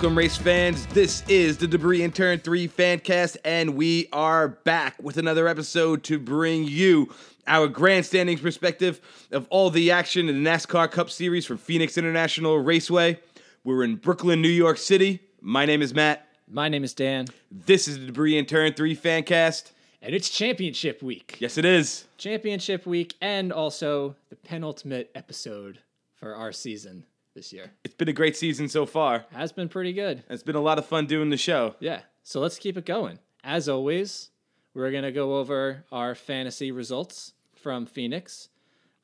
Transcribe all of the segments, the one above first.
Welcome, race fans. This is the Debris in Turn 3 Fancast, and we are back with another episode to bring you our grandstandings perspective of all the action in the NASCAR Cup Series from Phoenix International Raceway. We're in Brooklyn, New York City. My name is Matt. My name is Dan, This is the Debris in Turn 3 Fancast. and it's championship week. Yes, it is. Championship week, and also the penultimate episode for our season this year. It's been a great season so far. Has been pretty good. It's been a lot of fun doing the show. Yeah. So let's keep it going. As always, we're going to go over our fantasy results from Phoenix.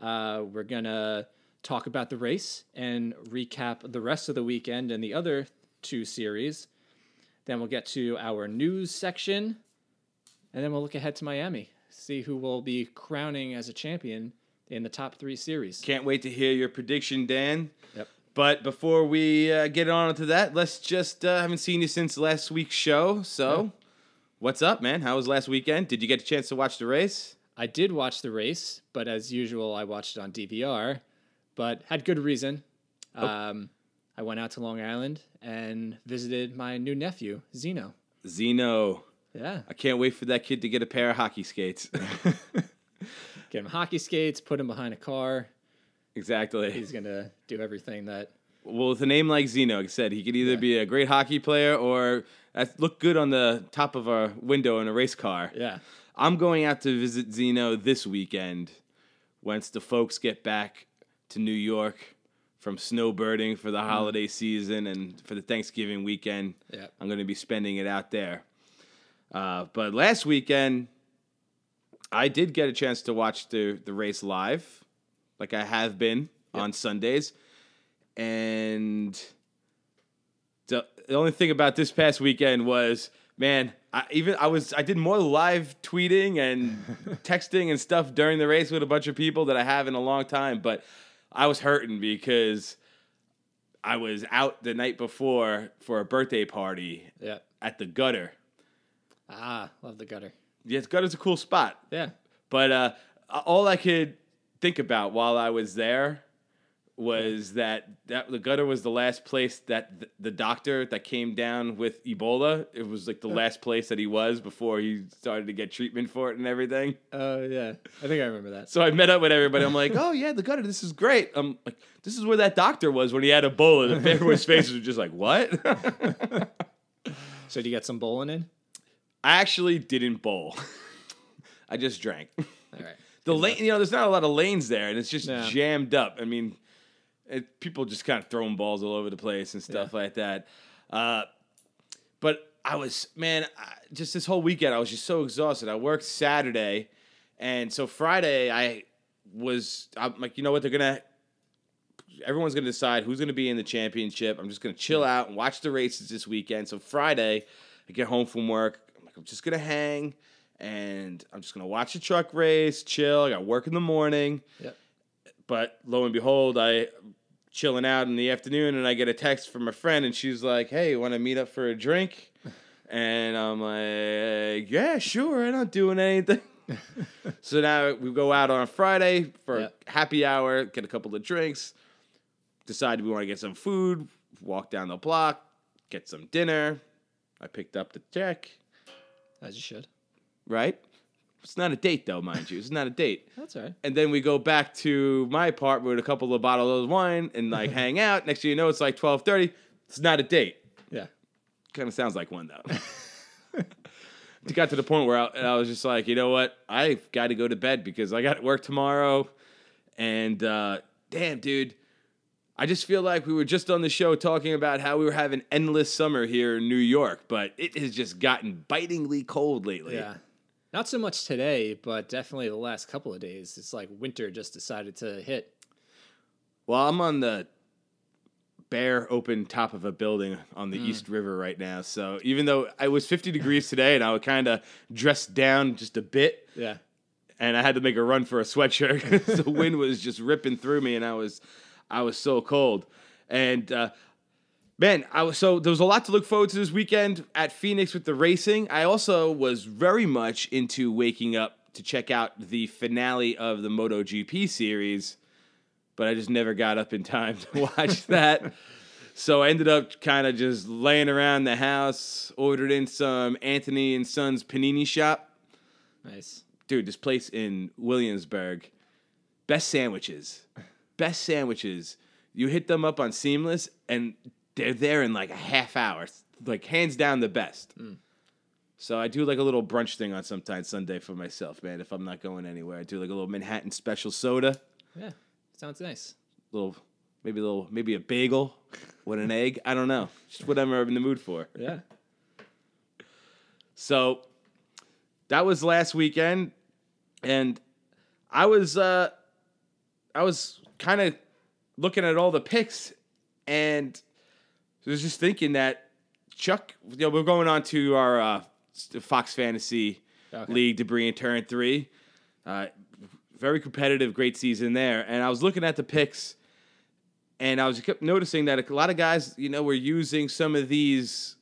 Uh, we're going to talk about the race and recap the rest of the weekend and the other two series. Then we'll get to our news section. And then we'll look ahead to Miami, see who will be crowning as a champion in the top three series. Can't wait to hear your prediction, Dan. Yep. But before we uh, get on to that, let's just uh, haven't seen you since last week's show. So, what's up, man? How was last weekend? Did you get a chance to watch the race? I did watch the race, but as usual, I watched it on DVR, but had good reason. Um, I went out to Long Island and visited my new nephew, Zeno. Zeno. Yeah. I can't wait for that kid to get a pair of hockey skates. Get him hockey skates, put him behind a car. Exactly. He's going to do everything that. Well, with a name like Zeno, like I said, he could either Yeah. be a great hockey player or look good on the top of a window in a race car. Yeah. I'm going out to visit Zeno this weekend once the folks get back to New York from snowbirding for the holiday season and for the Thanksgiving weekend. Yeah. I'm going to be spending it out there. Uh, but last weekend, I did get a chance to watch the, the race live, like I have been on Sundays. And the, the only thing about this past weekend was, man, I even I was I did more live tweeting and texting and stuff during the race with a bunch of people that I have in a long time, but I was hurting because I was out the night before for a birthday party Yeah. at the gutter. Ah, love the gutter. Yes, gutter's a cool spot. Yeah. But uh, all I could think about while I was there was that, that the gutter was the last place that th- the doctor that came down with Ebola. It was like the last place that he was before he started to get treatment for it and everything. Oh, yeah. I think I remember that. So I met up with everybody. I'm like, oh yeah, the gutter. This is great. I'm like, this is where that doctor was when he had Ebola. The everyone's faces were just like, what? So, do you get some bowling in? I actually didn't bowl. I just drank. All right. The lane, you know, there's not a lot of lanes there, and it's just Yeah. jammed up. I mean, it, people just kind of throwing balls all over the place and stuff like that. Uh, but I was, man, I, just this whole weekend, I was just so exhausted. I worked Saturday, and so Friday, I was, I'm like, you know what, they're gonna, everyone's gonna decide who's gonna be in the championship. I'm just gonna chill out and watch the races this weekend. So Friday, I get home from work. I'm like, I'm just gonna hang. And I'm just gonna watch a truck race, chill. I got work in the morning. Yep. But lo and behold, I chilling out in the afternoon and I get a text from a friend and she's like, Hey, you wanna meet up for a drink? And I'm like, Yeah, sure, I'm not doing anything. so now we go out on a Friday for Yep. happy hour, get a couple of drinks, decide we want to get some food, walk down the block, get some dinner. I picked up the check, As you should. Right? It's not a date though, mind you. It's not a date. That's all right. And then we go back to my apartment with a couple of bottles of wine and like hang out. Next thing you know, it's like twelve thirty. It's not a date. Yeah. Kind of sounds like one though. it got to the point where I, I was just like, you know what? I've got to go to bed because I got work tomorrow. And uh, damn, dude, I just feel like we were just on the show talking about how we were having endless summer here in New York, but it has just gotten bitingly cold lately. Yeah. Not so much today, but definitely the last couple of days. It's like winter just decided to hit. Well, I'm on the bare open top of a building on the East River right now. So even though I was 50 degrees today and I was kind of dressed down just a bit Yeah. and I had to make a run for a sweatshirt. the wind was just ripping through me and I was I was so cold. And uh, man, I was so there was a lot to look forward to this weekend at Phoenix with the racing. I also was very much into waking up to check out the finale of the MotoGP series, but I just never got up in time to watch that. So I ended up kind of just laying around the house, ordered in some Anthony and Sons panini shop. Nice. Dude, this place in Williamsburg, best sandwiches. Best sandwiches. You hit them up on Seamless and they're there in like a half hour. Like hands down the best. So I do like a little brunch thing on sometimes Sunday for myself, man. If I'm not going anywhere, I do like a little Manhattan special soda, Yeah. Sounds nice. little maybe a little maybe a bagel with an egg. I don't know, just whatever I'm in the mood for. Yeah. So that was last weekend, and I was uh, I was kind of looking at all the picks, and I was just thinking that Chuck, you know, we're going on to our uh, Fox Fantasy Okay. League debris and turn three. Uh, very competitive, great season there. And I was looking at the picks, and I was kept noticing that a lot of guys, you know, were using some of these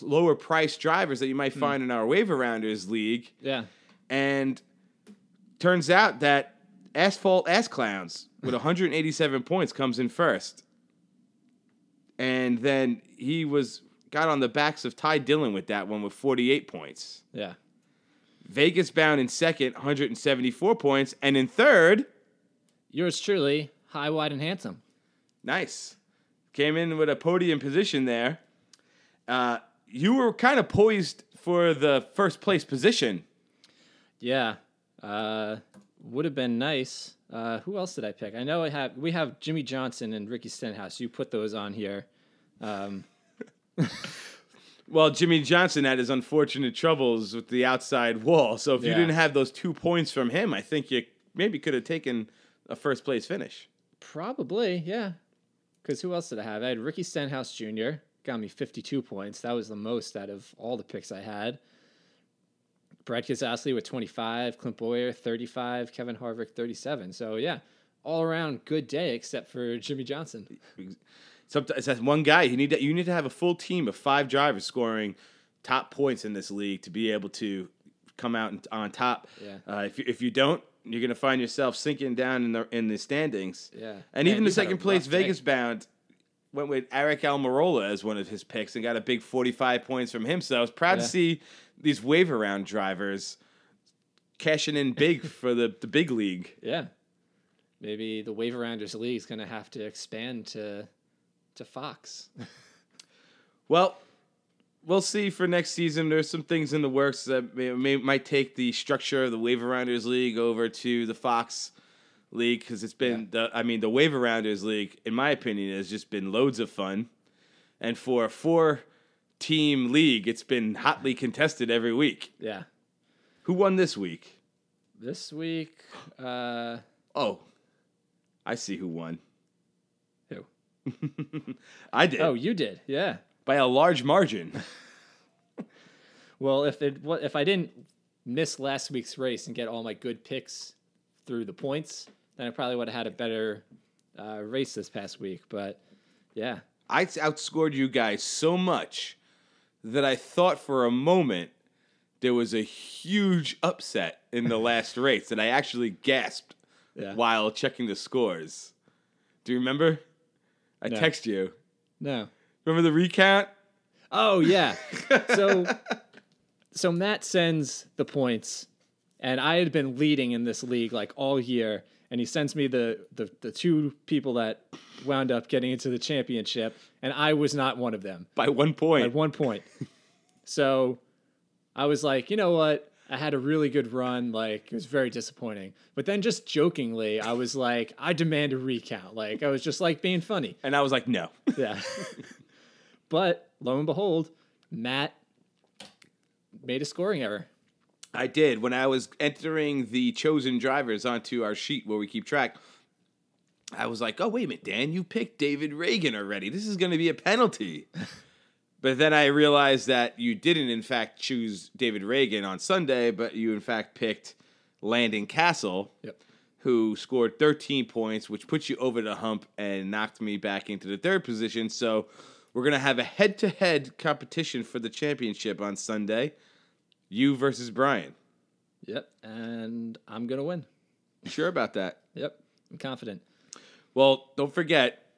lower price drivers that you might find in our waiver rounders league. Yeah. And turns out that Asphalt Ass Clowns with 187 points comes in first. And then he was got on the backs of Ty Dillon with that one with 48 points. Yeah. Vegas bound in second, 174 points, and in third, Yours truly, high, wide, and handsome. nice, came in with a podium position there. Uh, you were kind of poised for the first place position. Yeah. Uh, would have been nice. Uh, who else did I pick? I know I have we have Jimmie Johnson and Ricky Stenhouse. You put those on here. Um, Well, Jimmie Johnson had his unfortunate troubles with the outside wall. So if you didn't have those two points from him, I think you maybe could have taken a first place finish. probably, yeah. Because who else did I have? I had Ricky Stenhouse Jr. Got me 52 points. That was the most out of all the picks I had. Brad Keselowski with 25, Clint Bowyer 35, Kevin Harvick 37. So yeah, all around good day except for Jimmie Johnson. Sometimes that's one guy. You need to, you need to have a full team of five drivers scoring top points in this league to be able to come out and- on top. Yeah. Uh, if you, if you don't, you're gonna find yourself sinking down in the in the standings. Yeah. And Man, even the you've had a second place day. Vegas bound went with Aric Almirola as one of his picks and got a big 45 points from him. So I was proud Yeah. to see these waiver round drivers cashing in big for the, the big league. Yeah. Maybe the Wave Rounders League is going to have to expand to to Fox. Well, we'll see for next season. There's some things in the works that may, may, might take the structure of the Waiver Rounders League over to the Fox League because it's been the. I mean, the Waiver Rounders League, in my opinion, has just been loads of fun, and for a four team league, it's been hotly contested every week. yeah. Who won this week? This week, uh, Oh, I see who won. I did Oh, you did. Yeah. by a large margin. Well, if it if I didn't miss last week's race and get all my good picks through the points, then I probably would have had a better uh, race this past week. But yeah, I outscored you guys so much that I thought for a moment there was a huge upset in the last race and I actually gasped Yeah. while checking the scores. Do you remember? I No. text you. no. Remember the recount? Oh yeah. so so Matt sends the points, and I had been leading in this league like all year, and he sends me the the, the two people that wound up getting into the championship, and I was not one of them By one point. at one point. so I was like, you know what? I had a really good run. Like it was very disappointing. But then just jokingly, I was like, I demand a recount. Like I was just like being funny. and I was like, no. Yeah. but lo and behold, Matt made a scoring error. I did. When I was entering the chosen drivers onto our sheet where we keep track, I was like, oh, wait a minute, Dan, you picked David Ragan already. This is going to be a penalty. but then I realized that you didn't, in fact, choose David Ragan on Sunday, but you, in fact, picked Landon Cassill, Yep. who scored 13 points, which puts you over the hump and knocked me back into the third position. So we're going to have a head to head competition for the championship on Sunday. You versus Brian. Yep. And I'm gonna win. You sure about that? Yep. I'm confident. Well, don't forget,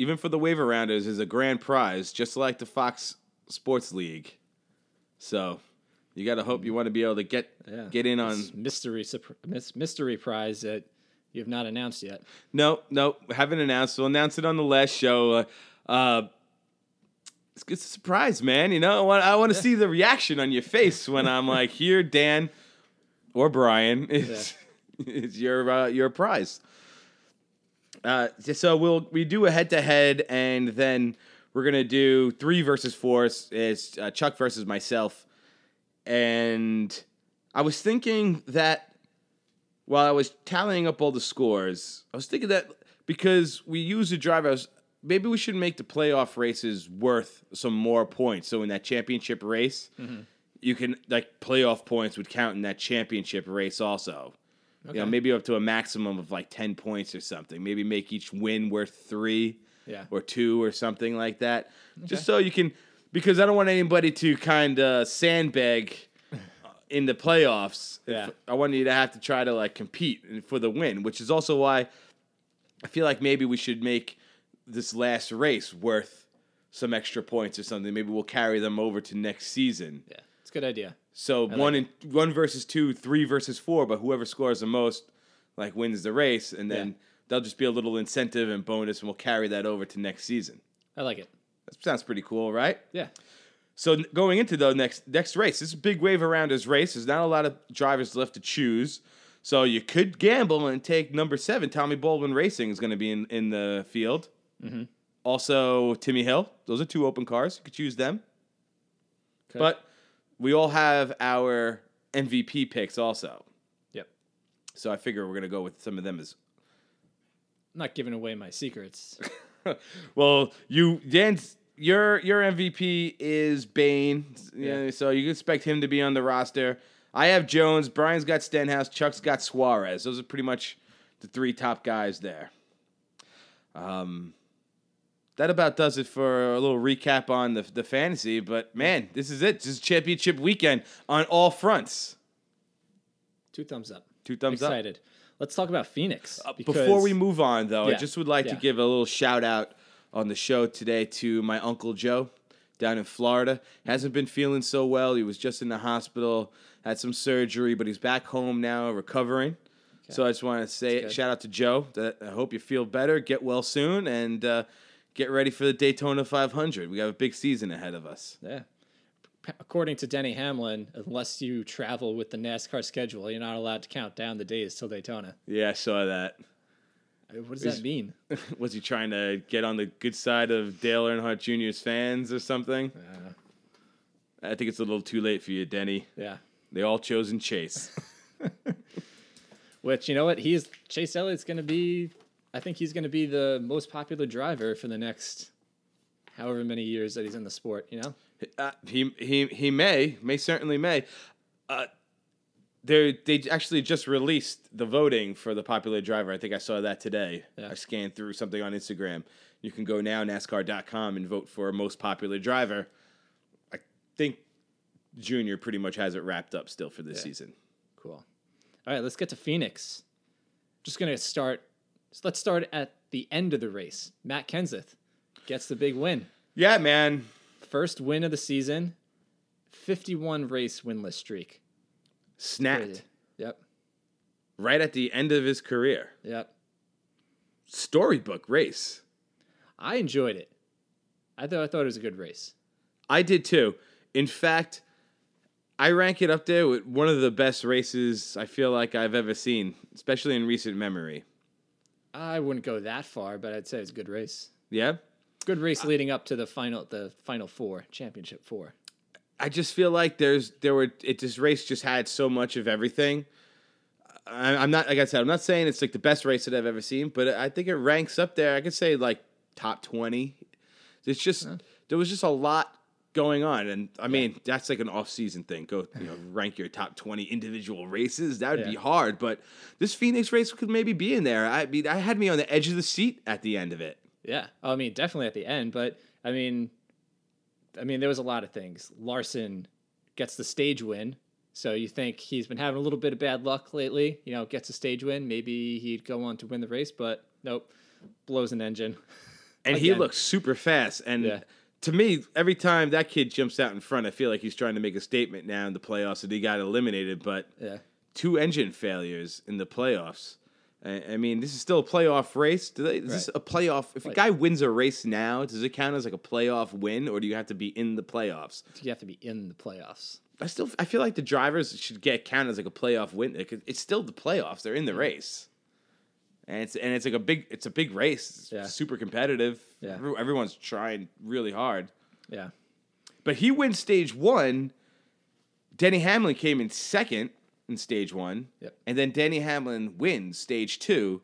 even for the waiver rounders, is a grand prize, just like the Fox Sports League. So you got to hope you want to be able to get Yeah. get in on. This mystery mystery prize that you have not announced yet. No, no, haven't announced. We'll announce it on the last show. Uh, uh, it's, it's a surprise, man. You know, I want, I want to see the reaction on your face when I'm like, here, Dan or Brian is is your uh, your prize. Uh, so we'll we do a head to head, and then we're gonna do three versus four. It's, it's uh, Chuck versus myself, and I was thinking that while I was tallying up all the scores, I was thinking that because we use the drive, I was maybe we should make the playoff races worth some more points. So in that championship race, you can like playoff points would count in that championship race also. You know, maybe up to a maximum of like ten points or something. Maybe make each win worth three Yeah. or two or something like that. Just so you can, because I don't want anybody to kind of sandbag uh, in the playoffs. Yeah. I want you to have to try to like compete for the win, which is also why I feel like maybe we should make this last race worth some extra points or something. Maybe we'll carry them over to next season. Yeah. It's a good idea. So like one and one versus two, three versus four, but whoever scores the most like wins the race, and then Yeah. there'll just be a little incentive and bonus, and we'll carry that over to next season. I like it. That sounds pretty cool, right? Yeah. So going into the next next race, this big wave around his race. There's not a lot of drivers left to choose. So you could gamble and take number seven. Tommy Baldwin Racing is going to be in, in the field. Mm-hmm. Also, Timmy Hill. Those are two open cars. You could choose them. Okay. But we all have our MVP picks also. Yep. So I figure we're going to go with some of them as I'm not giving away my secrets. well, you Dan's your your MVP is Bayne. Yeah. So you can expect him to be on the roster. I have Jones. Brian's got Stenhouse. Chuck's got Suarez. Those are pretty much the three top guys there. Um, that about does it for a little recap on the the fantasy. But man, this is it. This is championship weekend on all fronts. Two thumbs up. Two thumbs up. Excited. Let's talk about Phoenix. Uh, Before we move on, though, I Yeah, just would like to give a little shout out on the show today to my uncle Joe down in Florida. Hasn't been feeling so well. He was just in the hospital, had some surgery, but he's back home now recovering. So I just want to say shout out to Joe. I hope you feel better, get well soon, and uh, get ready for the Daytona 500. We have a big season ahead of us. Yeah. According to Denny Hamlin, unless you travel with the NASCAR schedule, you're not allowed to count down the days till Daytona. Yeah, I saw that. Uh, What does Is- that mean? was he trying to get on the good side of Dale Earnhardt Jr.'s fans or something? Uh, I think it's a little too late for you, Denny. yeah. They all chosen Chase. Which you know what? He's Chase Elliott's going to be. I think he's going to be the most popular driver for the next, however many years that he's in the sport. You know. uh, he he he may may certainly may. Uh, they they actually just released the voting for the popular driver. I think I saw that today. Yeah. I scanned through something on Instagram. You can go now NASCAR.com and vote for most popular driver. I think Junior pretty much has it wrapped up still for this Yeah. season. Cool. All right, let's get to Phoenix. Just gonna start. So let's start at the end of the race. Matt Kenseth gets the big win. Yeah, man. First win of the season. Fifty-one race winless streak. Snapped Crazy. Yep. right at the end of his career. Yep. Storybook race. I enjoyed it. I thought I thought it was a good race. I did too. In fact, I rank it up there with one of the best races I feel like I've ever seen, especially in recent memory. I wouldn't go that far, but I'd say it's a good race. Yeah? Good race leading up to the final, the final four, championship four. I just feel like there's there were it this race just had so much of everything. I, I'm not like I said I'm not saying it's like the best race that I've ever seen, but I think it ranks up there. I could say like top twenty. It's just there was just a lot going on, and I mean that's like an off season thing. Go you know rank your top twenty individual races. That would be hard, but this Phoenix race could maybe be in there. I mean I had me on the edge of the seat at the end of it. Yeah, I mean definitely at the end, but I mean, I mean there was a lot of things. Larson gets the stage win, so you think he's been having a little bit of bad luck lately. You know, gets a stage win, maybe he'd go on to win the race, but nope, blows an engine. and he Again. looks super fast. And Yeah. To me, every time that kid jumps out in front, I feel like he's trying to make a statement now in the playoffs that he got eliminated. But Yeah. two engine failures in the playoffs. I, I mean, this is still a playoff race. Do they, is this a playoff? If a guy wins a race now, does it count as like a playoff win, or do you have to be in the playoffs? You have to be in the playoffs. I still I feel like the drivers should get counted as like a playoff win. It's still the playoffs. They're in the race, and it's and it's like a big it's a big race. It's Yeah. super competitive. Yeah. Every- everyone's trying really hard. Yeah. But he wins stage one. Denny Hamlin came in second in stage one, Yep. and then Denny Hamlin wins stage two,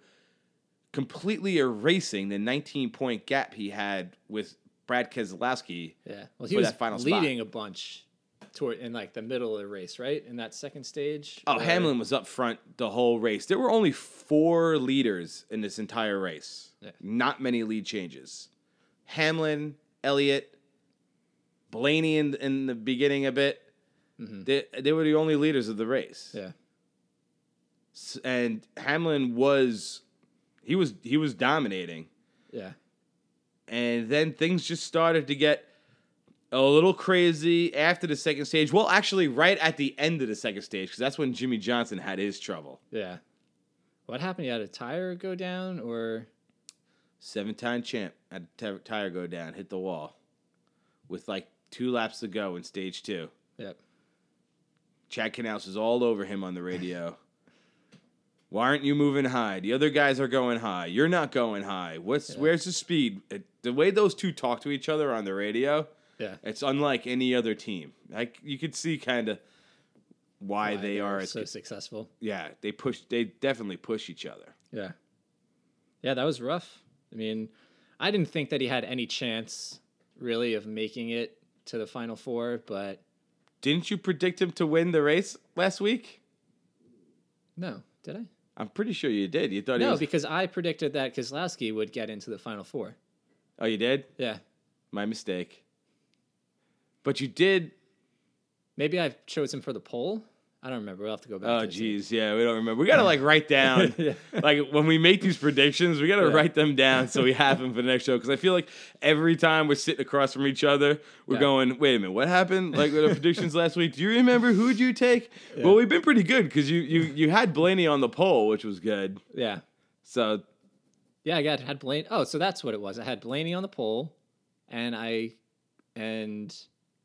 completely erasing the 19 point gap he had with Brad Keselowski. Yeah. Well, he For was that final spot. leading a bunch toward in like the middle of the race, right? In that second stage. Oh, Hamlin was up front the whole race. There were only four leaders in this entire race. Yeah. Not many lead changes. Hamlin, Elliott, Blaney in, in the beginning a bit. Mm-hmm. They, they were the only leaders of the race. Yeah. And Hamlin was he was he was dominating. Yeah. And then things just started to get a little crazy after the second stage. Well, actually, right at the end of the second stage, because that's when Jimmie Johnson had his trouble. Yeah. What happened? You had a tire go down, or Seven time champ had a tire go down, hit the wall with like two laps to go in stage two. yep. Chad Knaus is all over him on the radio. Why aren't you moving high? The other guys are going high. You're not going high. What's Yeah. where's the speed? It, the way those two talk to each other on the radio, Yeah. it's unlike any other team. Like you could see kind of why, Why they are. so good- successful. yeah, they push. They definitely push each other. Yeah. Yeah, that was rough. I mean, I didn't think that he had any chance really of making it to the final four, but Didn't you predict him to win the race last week? no, did I? I'm pretty sure you did. You thought he No, was. because I predicted that Keselowski would get into the final four. oh, you did. Yeah. My mistake. But you did Maybe I chose him for the pole. I don't remember. We'll have to go back. Oh geez, yeah, we don't remember. We gotta like write down, Yeah. like when we make these predictions, we gotta Yeah. write them down so we have them for the next show. Because I feel like every time we're sitting across from each other, we're Yeah. going, "Wait a minute, what happened?" Like with the predictions last week. Do you remember who'd you take? Well, we've been pretty good because you you you had Blaney on the pole, which was good. Yeah. So Yeah, I got had Blaney. Oh, so that's what it was. I had Blaney on the pole, and I and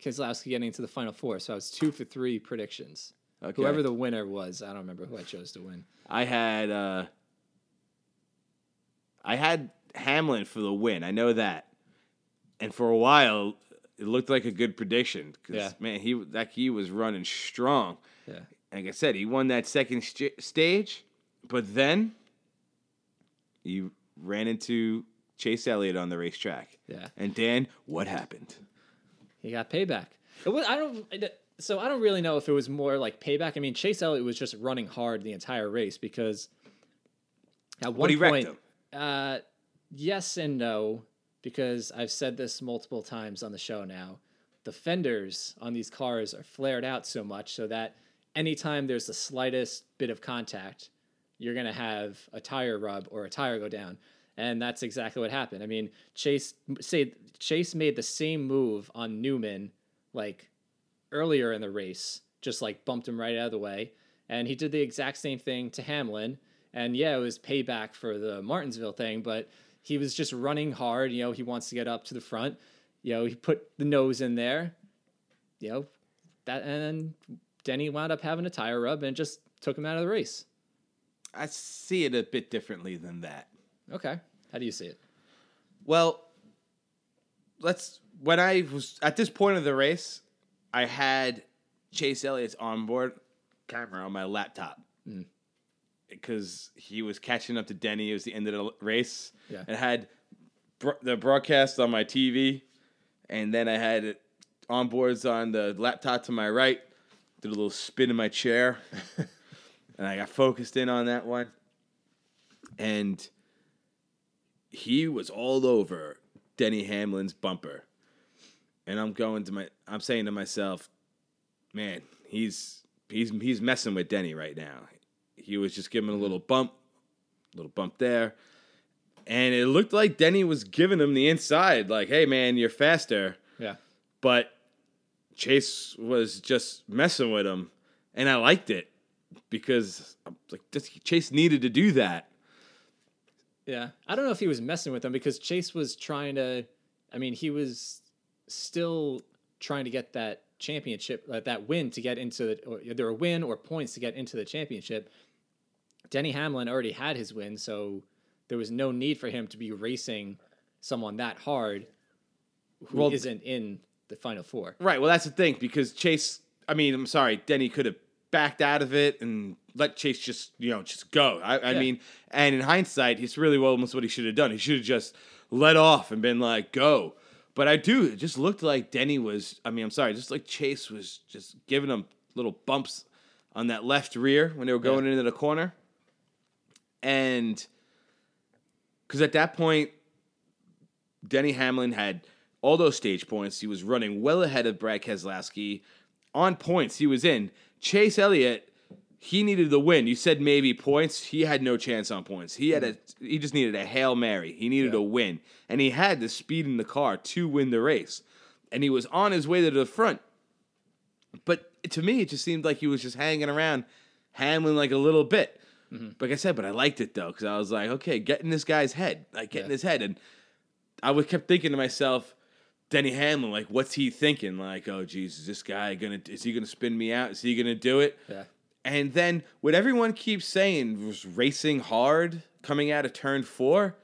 Keselowski getting into the final four. So I was two for three predictions. okay. Whoever the winner was, I don't remember who I chose to win. I had uh I had Hamlin for the win. I know that. And for a while it looked like a good prediction cuz Yeah. man, he that he was running strong. Yeah. Like I said, he won that second st- stage, but then he ran into Chase Elliott on the racetrack. Yeah. And Dan, what happened? He got payback. It was, I don't. So I don't really know if it was more like payback. I mean, Chase Elliott was just running hard the entire race because at one point, uh, yes and no, because I've said this multiple times on the show now. The fenders on these cars are flared out so much so that anytime there's the slightest bit of contact, you're going to have a tire rub or a tire go down. And that's exactly what happened. I mean, Chase say Chase made the same move on Newman like earlier in the race, just like bumped him right out of the way. And he did the exact same thing to Hamlin. And yeah, it was payback for the Martinsville thing, but he was just running hard. You know, he wants to get up to the front. You know, he put the nose in there. You know, that and then Denny wound up having a tire rub and just took him out of the race. I see it a bit differently than that. Okay. How do you see it? Well, let's. When I was at this point of the race, I had Chase Elliott's onboard camera on my laptop mm. because he was catching up to Denny. It was the end of the race. Yeah. and had bro- the broadcast on my TV, and then I had it onboards on the laptop to my right. Did a little spin in my chair, and I got focused in on that one, and he was all over Denny Hamlin's bumper. And I'm going to my I'm saying to myself, man, he's he's he's messing with Denny right now. He was just giving him a mm-hmm. little bump, little bump there. and it looked like Denny was giving him the inside, like, "Hey, man, you're faster." Yeah. But Chase was just messing with him, and I liked it because like Chase needed to do that. Yeah. I don't know if he was messing with them because Chase was trying to I mean, he was still trying to get that championship, uh, that win to get into the, or either a win or points to get into the championship. Denny Hamlin already had his win, so there was no need for him to be racing someone that hard who Well, not in the final four. Right. Well, that's the thing because Chase. I mean, I'm sorry, Denny could have backed out of it and let Chase just you know just go. I, I Yeah. mean, and in hindsight, he's really well almost what he should have done. He should have just let off and been like, go. But I do. It just looked like Denny was. I mean, I'm sorry, just like Chase was just giving him little bumps on that left rear when they were going into the corner, and because at that point, Denny Hamlin had all those stage points. He was running well ahead of Brad Keselowski. On points, he was in. Chase Elliott, he needed the win. You said maybe points. He had no chance on points. He had a he just needed a hail mary. He needed Yeah. a win, and he had the speed in the car to win the race. And he was on his way to the front. But to me, it just seemed like he was just hanging around, Hamlin like a little bit. Mm-hmm. Like I said, but I liked it though because I was like, okay, get in this guy's head, like get in his head, and I was kept thinking to myself, Denny Hamlin, like, what's he thinking? Like, oh, geez, is this guy gonna? Is he gonna spin me out? Is he gonna do it? Yeah. And then what everyone keeps saying was racing hard coming out of turn four.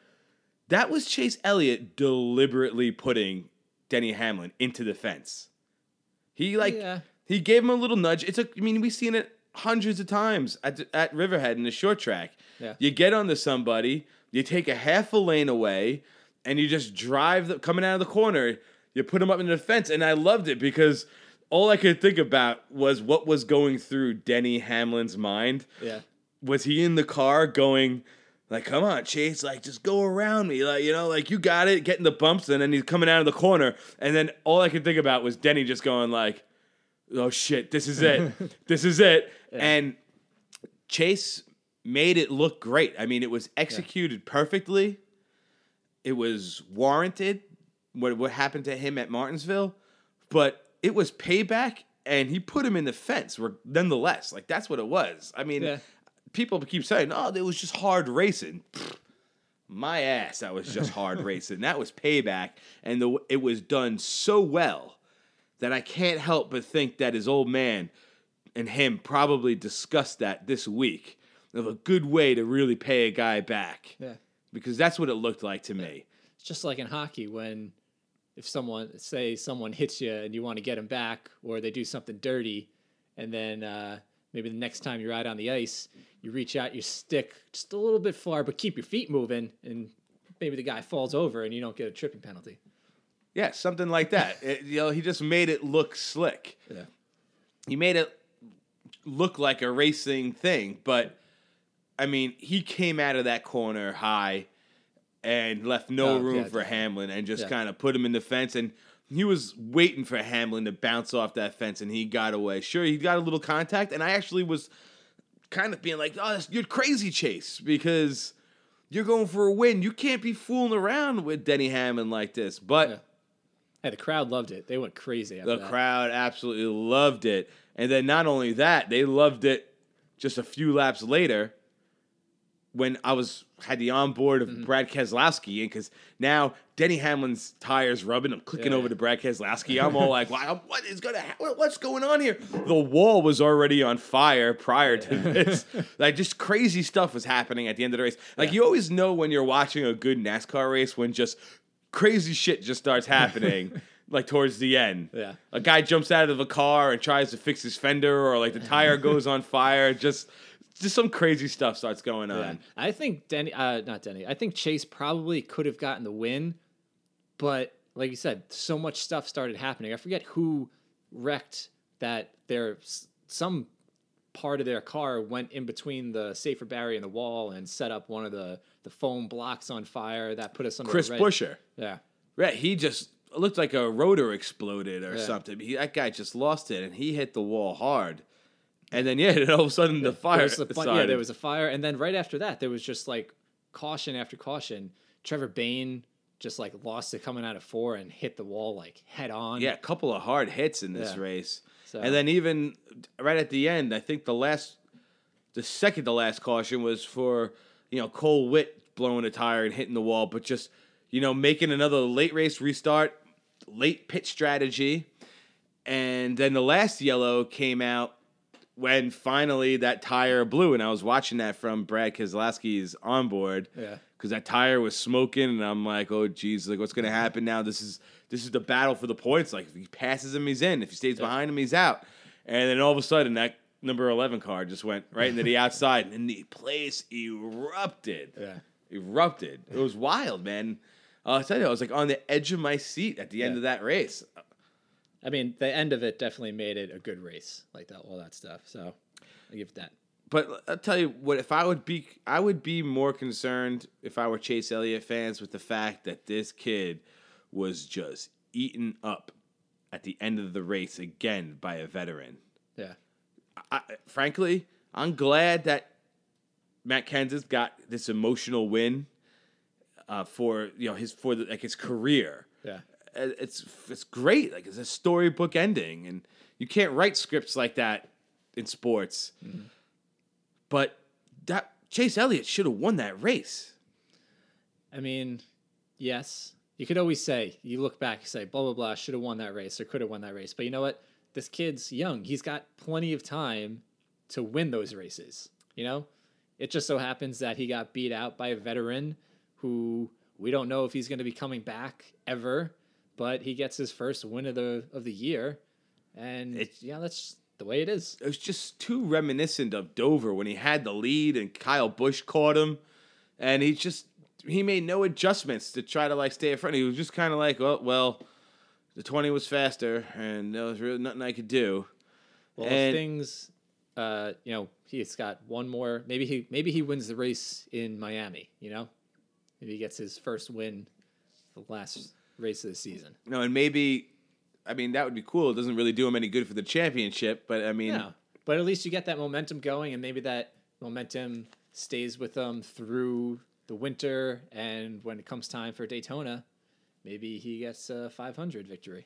That was Chase Elliott deliberately putting Denny Hamlin into the fence. He like Yeah. he gave him a little nudge. It's a I mean we've seen it hundreds of times at at Riverhead in the short track. Yeah. You get onto somebody, you take a half a lane away, and you just drive the, coming out of the corner. You put him up in the fence, and I loved it because all I could think about was what was going through Denny Hamlin's mind. Yeah. Was he in the car going? Like, come on, Chase, like, just go around me. Like, you know, like, you got it, getting the bumps, and then he's coming out of the corner. And then all I could think about was Denny just going, like, oh shit, this is it. this is it. And Chase made it look great. I mean, it was executed perfectly. It was warranted what what happened to him at Martinsville, but it was payback and he put him in the fence nonetheless. Like that's what it was. I mean, Yeah. people keep saying, "Oh, it was just hard racing." Pfft, My ass, that was just hard racing. That was payback and the it was done so well that I can't help but think that his old man and him probably discussed that this week of a good way to really pay a guy back. Yeah. Because that's what it looked like to me. It's just like in hockey when if someone say someone hits you and you want to get them back or they do something dirty and then uh, maybe the next time you're out on the ice you reach out your stick just a little bit far but keep your feet moving and maybe the guy falls over and you don't get a tripping penalty Yeah, something like that. It- you know, he just made it look slick. yeah He made it look like a racing thing, but I mean, he came out of that corner high and left no room yeah, for. Hamlin and just Yeah. kind of put him in the fence and he was waiting for Hamlin to bounce off that fence and he got away. Sure, he got a little contact and I actually was kind of being like, "Oh, that's- you're crazy, Chase," because you're going for a win. You can't be fooling around with Denny Hamlin like this. But Yeah. hey the crowd loved it they went crazy the that. crowd absolutely loved it. And then not only that, they loved it just a few laps later when I was had the onboard Mm-hmm. of Brad Keselowski in because now Denny Hamlin's tires rubbing. I'm clicking Yeah. over to Brad Keselowski. I'm all like, wow, what is gonna ha- what's going on here? The wall was already on fire prior to this. like just crazy stuff was happening at the end of the race. Like Yeah. you always know when you're watching a good NASCAR race when just crazy shit just starts happening. Like towards the end, Yeah. a guy jumps out of a car and tries to fix his fender, or like the tire goes on fire. Just, just some crazy stuff starts going on. Yeah. I think Denny, uh, not Denny. I think Chase probably could have gotten the win, but like you said, so much stuff started happening. I forget who wrecked that. Their s- some part of their car went in between the safer barrier and the wall and set up one of the the foam blocks on fire. That put us under Chris red- Buescher, Yeah, right? He just looked like a rotor exploded or Yeah. something. He, that guy just lost it, and he hit the wall hard. And then yeah, then all of a sudden the There fire was the fi- yeah, there was a fire, and then right after that, there was just like caution after caution. Trevor Bayne just like lost it coming out of four and hit the wall like head on. Yeah, a couple of hard hits in this Yeah. race. So- And then even right at the end, I think the last, the second to last caution was for you know Cole Whitt blowing a tire and hitting the wall, but just you know making another late race restart, late pit strategy, and then the last yellow came out when finally that tire blew, and I was watching that from Brad Keselowski's onboard Yeah. because that tire was smoking, and I'm like, oh geez, like what's gonna happen now? This is this is the battle for the points. Like if he passes him, he's in. If he stays behind him, he's out. And then all of a sudden, that number eleven car just went right into the outside, and the place erupted. Yeah. Erupted. It was wild, man. I'll tell you, I was like on the edge of my seat at the end Yeah. of that race. I mean, the end of it definitely made it a good race, like that, all that stuff. So I give it that. But I'll tell you what, if I would be, I would be more concerned if I were Chase Elliott fans with the fact that this kid was just eaten up at the end of the race again by a veteran. Yeah. I, frankly, I'm glad that Matt Kenseth got this emotional win uh, for you know his for the, like his career. Yeah. Uh, It's it's great. Like it's a storybook ending, and you can't write scripts like that in sports. But that Chase Elliott should have won that race. I mean, yes, you could always say, you look back, you say, blah, blah, blah, should have won that race or could have won that race. But you know what? This kid's young. He's got plenty of time to win those races. You know, it just so happens that he got beat out by a veteran who we don't know if he's going to be coming back ever, but he gets his first win of the of the year. And It's- yeah, that's the way it is. It was just too reminiscent of Dover when he had the lead and Kyle Busch caught him, and he just he made no adjustments to try to like stay in front. He was just kind of like, oh well, the twenty was faster, and there was really nothing I could do. Well, And- things, uh, you know, he's got one more. Maybe he maybe he wins the race in Miami. You know, maybe he gets his first win, the last race of the season. No, and maybe, I mean, that would be cool. It doesn't really do him any good for the championship, but I mean, Yeah, but at least you get that momentum going, and maybe that momentum stays with them through the winter. And when it comes time for Daytona, maybe he gets a 500 victory.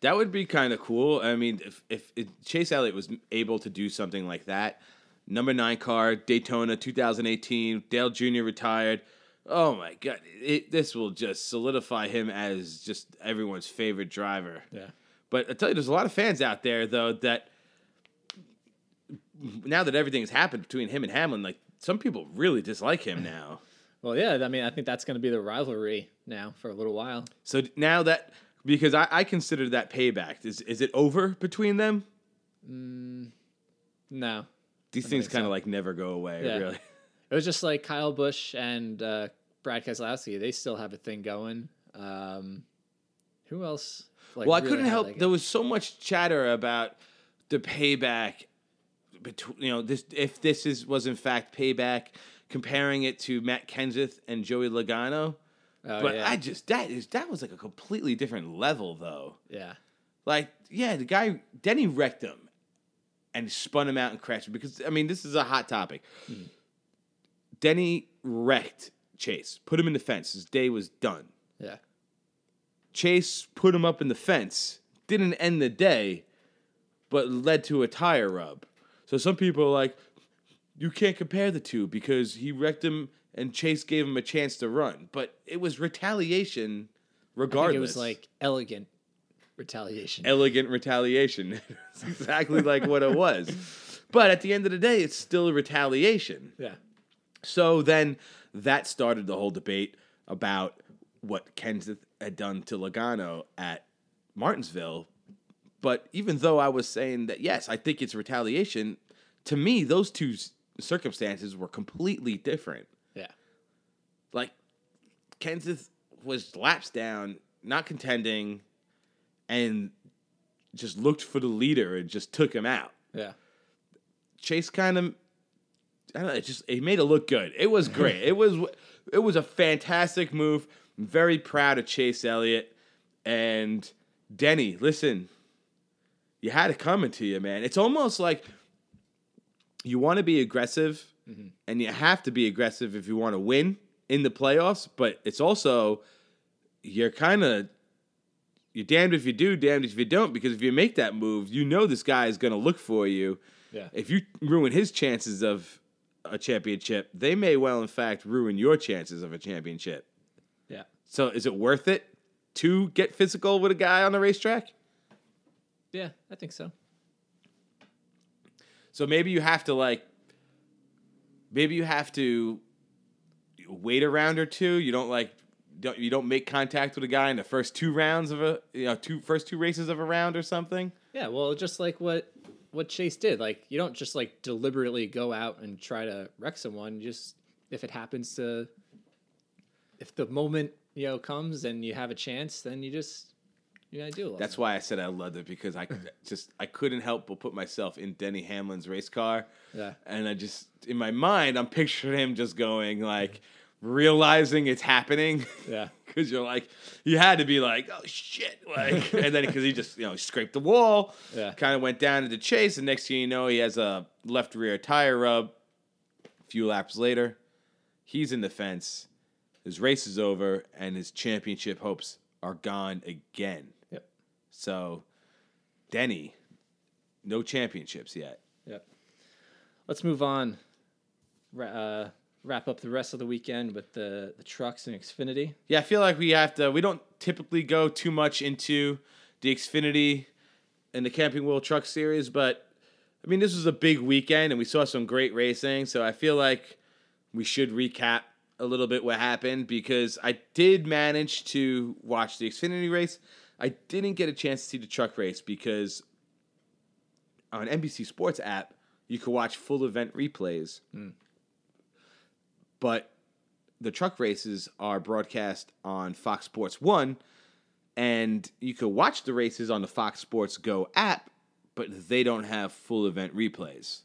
That would be kind of cool. I mean, if, if if Chase Elliott was able to do something like that, number nine car, Daytona 2018, Dale Jr. retired. Oh my God, it, this will just solidify him as just everyone's favorite driver. Yeah. But I tell you, there's a lot of fans out there though that now that everything's happened between him and Hamlin, like some people really dislike him now. Well, yeah. I mean, I think that's going to be the rivalry now for a little while. So now that because I, I consider that payback. Is is it over between them? No, These things kind of so. like never go away, Yeah. really. It was just like Kyle Busch and uh, Brad Keselowski. They still have a thing going. Um, who else? Like, well, I really couldn't help. there was so much chatter about the payback between you know this if this is was in fact payback, comparing it to Matt Kenseth and Joey Logano. oh, but yeah, I just that is that was like a completely different level though. yeah, Like yeah, the guy Denny wrecked him and spun him out and crashed him because I mean this is a hot topic. Hmm. Denny wrecked Chase, put him in the fence. His day was done. yeah, Chase put him up in the fence. Didn't end the day, but led to a tire rub. So some people are like, you can't compare the two because he wrecked him and Chase gave him a chance to run. But it was retaliation regardless. it was like elegant retaliation. elegant retaliation. it's exactly like what it was. But at the end of the day, it's still retaliation. yeah, So then that started the whole debate about what Kenseth had done to Logano at Martinsville. But even though I was saying that, yes, I think it's retaliation, to me, those two circumstances were completely different. yeah, Like, Kenseth was laps down, not contending, and just looked for the leader and just took him out. yeah. Chase kind of, I don't know, it just it made it look good. It was great. it was it was a fantastic move. I'm very proud of Chase Elliott and Denny. Listen, you had it coming to you, man. It's almost like you want to be aggressive, mm-hmm. and you have to be aggressive if you want to win. in the playoffs, but it's also you're kind of you're damned if you do, damned if you don't. Because if you make that move, you know this guy is going to look for you. Yeah. If you ruin his chances of a championship, they may well, in fact, ruin your chances of a championship. Yeah. So, is it worth it to get physical with a guy on the racetrack? Yeah, I think so. So maybe you have to like, maybe you have to wait a round or two. You don't like, don't you don't make contact with a guy in the first two rounds of a, you know, two first two races of a round or something. Yeah, well, just like what what Chase did. Like you don't just like deliberately go out and try to wreck someone. You just if it happens to if the moment, you know, comes and you have a chance, then you just you gotta do it. That's why I said I loved it because I just I couldn't help but put myself in Denny Hamlin's race car. Yeah. And I just in my mind I'm picturing him just going like realizing it's happening. Yeah. Cuz you're like you had to be like, "Oh shit." Like and then cuz he just, you know, scraped the wall. Yeah. Kind of went down into chase and next thing you know he has a left rear tire rub. A few laps later, he's in the fence. His race is over and his championship hopes are gone again. Yep. So, Denny, no championships yet. Yep. Let's move on. Uh, wrap up the rest of the weekend with the the trucks and Xfinity. Yeah, I feel like we have to. We don't typically go too much into the Xfinity and the Camping World Truck Series, but I mean, this was a big weekend and we saw some great racing. So I feel like we should recap a little bit what happened because I did manage to watch the Xfinity race. I didn't get a chance to see the truck race because on NBC Sports app you could watch full event replays. Hmm. But the truck races are broadcast on Fox Sports 1 and you could watch the races on the Fox Sports Go app, but they don't have full event replays.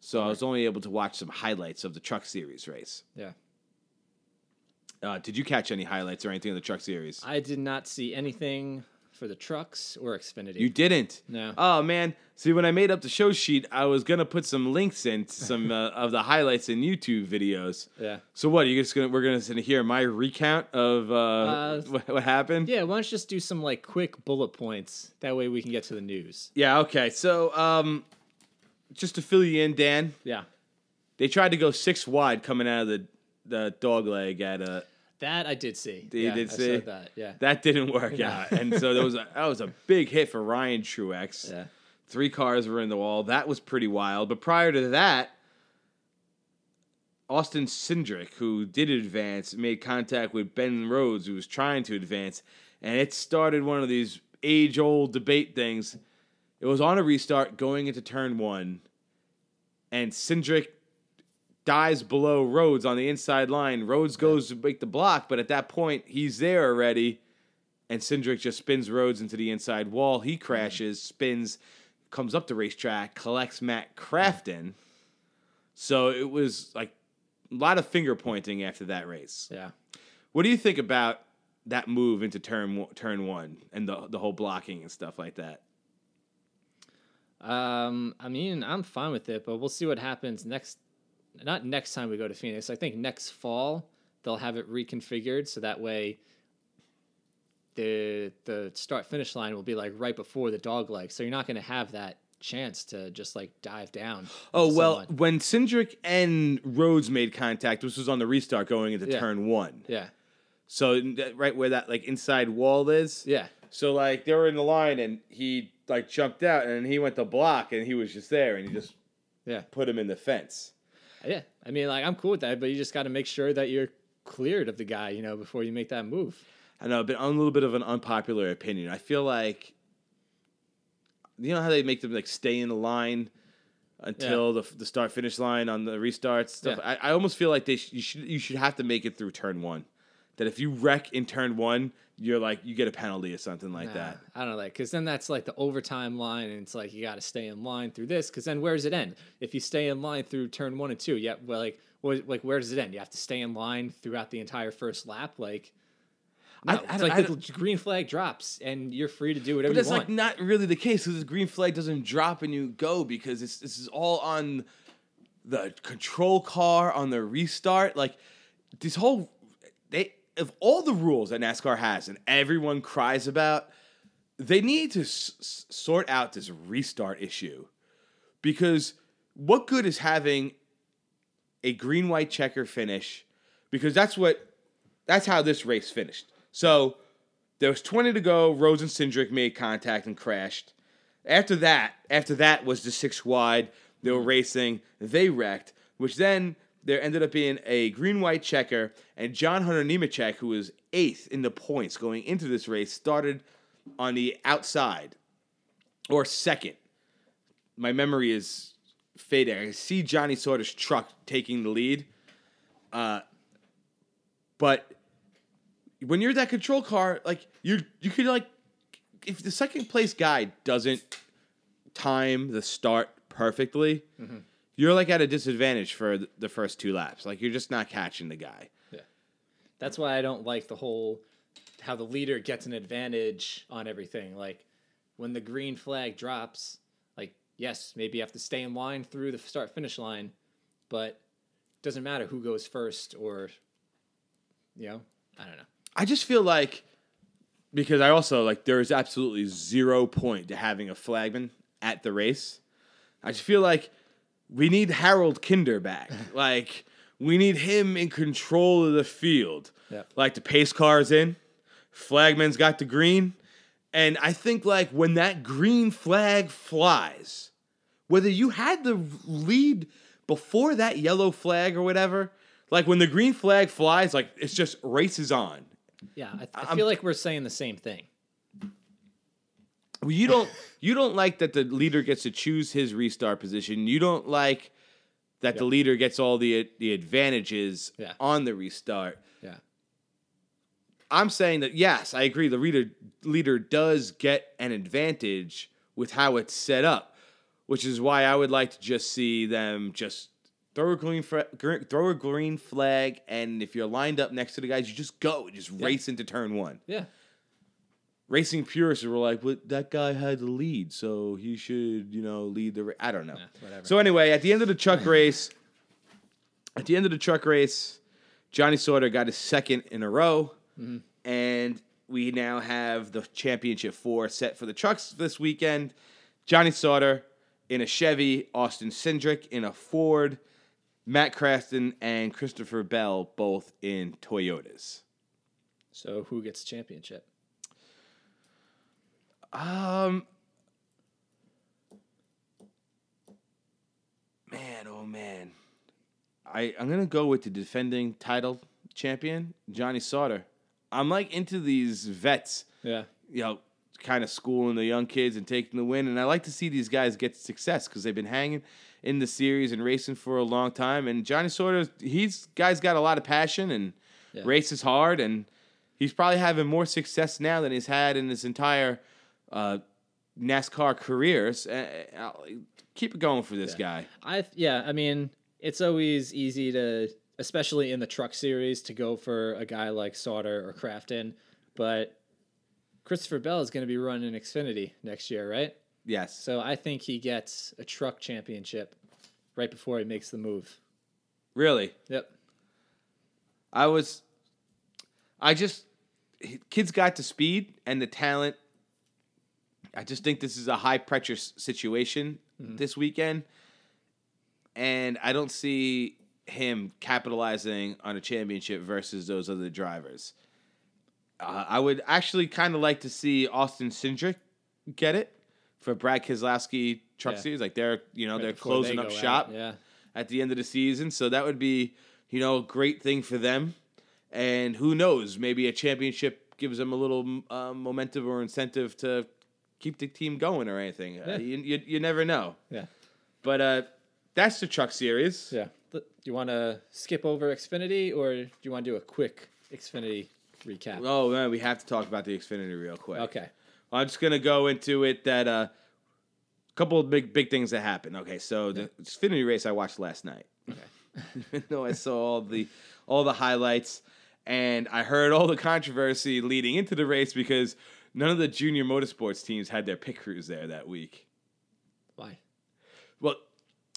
So I was only able to watch some highlights of the Truck Series race. Yeah. Uh, did you catch any highlights or anything of the Truck Series? I did not see anything for the trucks or Xfinity. You didn't. No. Oh man. See, when I made up the show sheet, I was gonna put some links in to some uh, of the highlights in YouTube videos. yeah. So what? Are you just gonna we're gonna sit hear my recount of uh, Uh, what, what happened? Yeah, why don't you just do some like quick bullet points? That way we can get to the news. Yeah. Okay. So um, just to fill you in, Dan, Yeah. they tried to go six wide coming out of the the dog leg at uh That I did see. You yeah, did I see? that. Yeah. that didn't work No. out, and so there was a, that was a big hit for Ryan Truex. yeah. Three cars were in the wall. That was pretty wild. But prior to that, Austin Cindric, who did advance, made contact with Ben Rhodes, who was trying to advance, and it started one of these age-old debate things. It was on a restart going into turn one, and Cindric dies below Rhodes on the inside line. Rhodes goes to make the block, but at that point, he's there already, and Cindric just spins Rhodes into the inside wall. He crashes, spins, comes up the racetrack, collects Matt Crafton. So it was like a lot of finger pointing after that race. Yeah. What do you think about that move into turn one- turn one and the the whole blocking and stuff like that? Um, I mean, I'm fine with it, but we'll see what happens next. Not next time we go to Phoenix. I think next fall they'll have it reconfigured so that way the the start finish line will be like right before the dog leg. So you're not going to have that chance to just like dive down. Oh well, someone. when Cindric and Rhodes made contact, this was on the restart going into Yeah. turn one. yeah, So right where that like inside wall is. yeah, So like they were in the line and he like jumped out and he went to block and he was just there and he just yeah, put him in the fence. Yeah. I mean, like I'm cool with that, but you just got to make sure that you're cleared of the guy, you know, before you make that move. I know, but a little bit of an unpopular opinion. I feel like you know how they make them like stay in the line until the the start finish line on the restarts stuff. Yeah. I, I almost feel like they sh- you should you should have to make it through turn one. That if you wreck in turn one, you're like you get a penalty or something like Nah, that. I don't know, like, because then that's like the overtime line, and it's like you got to stay in line through this. Because then where does it end? If you stay in line through turn one and two, yeah, well, like, what, like where does it end? You have to stay in line throughout the entire first lap, like. No, I- I like I the green flag drops, and you're free to do whatever But that's you want. like not really the case because the green flag doesn't drop and you go because it's, this is all on the control car on the restart. Like this whole of all the rules that NASCAR has and everyone cries about, they need to s- sort out this restart issue because what good is having a green white checker finish because that's what that's how this race finished. So there was 20 to go. Rhodes and Cindric made contact and crashed. After that, after that was the six wide. They were racing. They wrecked, which then there ended up being a green white checker, and John Hunter Nemechek, who was eighth in the points going into this race, started on the outside or second. My memory is fading. I see Johnny Sauter's truck taking the lead. Uh, but when you're that control car, like you you could like if the second place guy doesn't time the start perfectly, you're like at a disadvantage for the first two laps. Like you're just not catching the guy. Yeah. That's why I don't like the whole how the leader gets an advantage on everything. Like when the green flag drops, like yes, maybe you have to stay in line through the start finish line, but it doesn't matter who goes first or you know, I don't know. I just feel like because I also like there is absolutely zero point to having a flagman at the race. I just feel like we need Harold Kinder back. like we need him in control of the field. Yeah. Like the pace car's in, flagman's got the green, and I think like when that green flag flies, whether you had the lead before that yellow flag or whatever, like when the green flag flies, like it's just races on. Yeah, I, I I'm- feel like we're saying the same thing. Well, you don't you don't like that the leader gets to choose his restart position. You don't like that the leader gets all the the advantages Yeah. on the restart. Yeah. I'm saying that yes, I agree. The leader leader does get an advantage with how it's set up, which is why I would like to just see them just throw a green fra- throw a green flag, and if you're lined up next to the guys, you just go, just race into turn one. Yeah. Racing purists were like, "Well, that guy had the lead, so he should, you know, lead the." Ra-. I don't know. Whatever. So anyway, at the end of the truck race, at the end of the truck race, Johnny Sauter got his second in a row, mm-hmm. and we now have the championship four set for the trucks this weekend. Johnny Sauter in a Chevy, Austin Cindric in a Ford, Matt Crafton and Christopher Bell both in Toyotas. So who gets the championship? Um, man, oh man, I I'm gonna go with the defending title champion Johnny Sauter. I'm like into these vets, Yeah. you know, kind of schooling the young kids and taking the win, and I like to see these guys get success because they've been hanging in the series and racing for a long time. And Johnny Sauter, he's guy's got a lot of passion and Yeah. races hard, and he's probably having more success now than he's had in his entire uh, NASCAR careers. Uh, I'll keep it going for this guy. I yeah, I mean, it's always easy to especially in the truck series to go for a guy like Sauter or Crafton, but Christopher Bell is going to be running Xfinity next year, right? Yes. So I think he gets a truck championship right before he makes the move. Really? Yep. I was. I just. Kids got the speed and the talent. I just think this is a high pressure situation this weekend. And I don't see him capitalizing on a championship versus those other drivers. Uh, I would actually kind of like to see Austin Cindric get it for Brad Keselowski Truck Yeah. Series. Like they're, you know, Right they're closing they up out, shop Yeah. at the end of the season. So that would be, you know, a great thing for them. And who knows, maybe a championship gives them a little uh, momentum or incentive to keep the team going or anything. Uh, you, you, you never know. Yeah. But uh, that's the truck series. Yeah. Do you want to skip over Xfinity or do you want to do a quick Xfinity recap? Oh man, we have to talk about the Xfinity real quick. Okay. I'm just gonna go into it. That a uh, couple of big big things that happened. Okay, so the Xfinity race I watched last night. Okay. Even though I saw all the all the highlights and I heard all the controversy leading into the race because none of the junior motorsports teams had their pit crews there that week. Why? Well,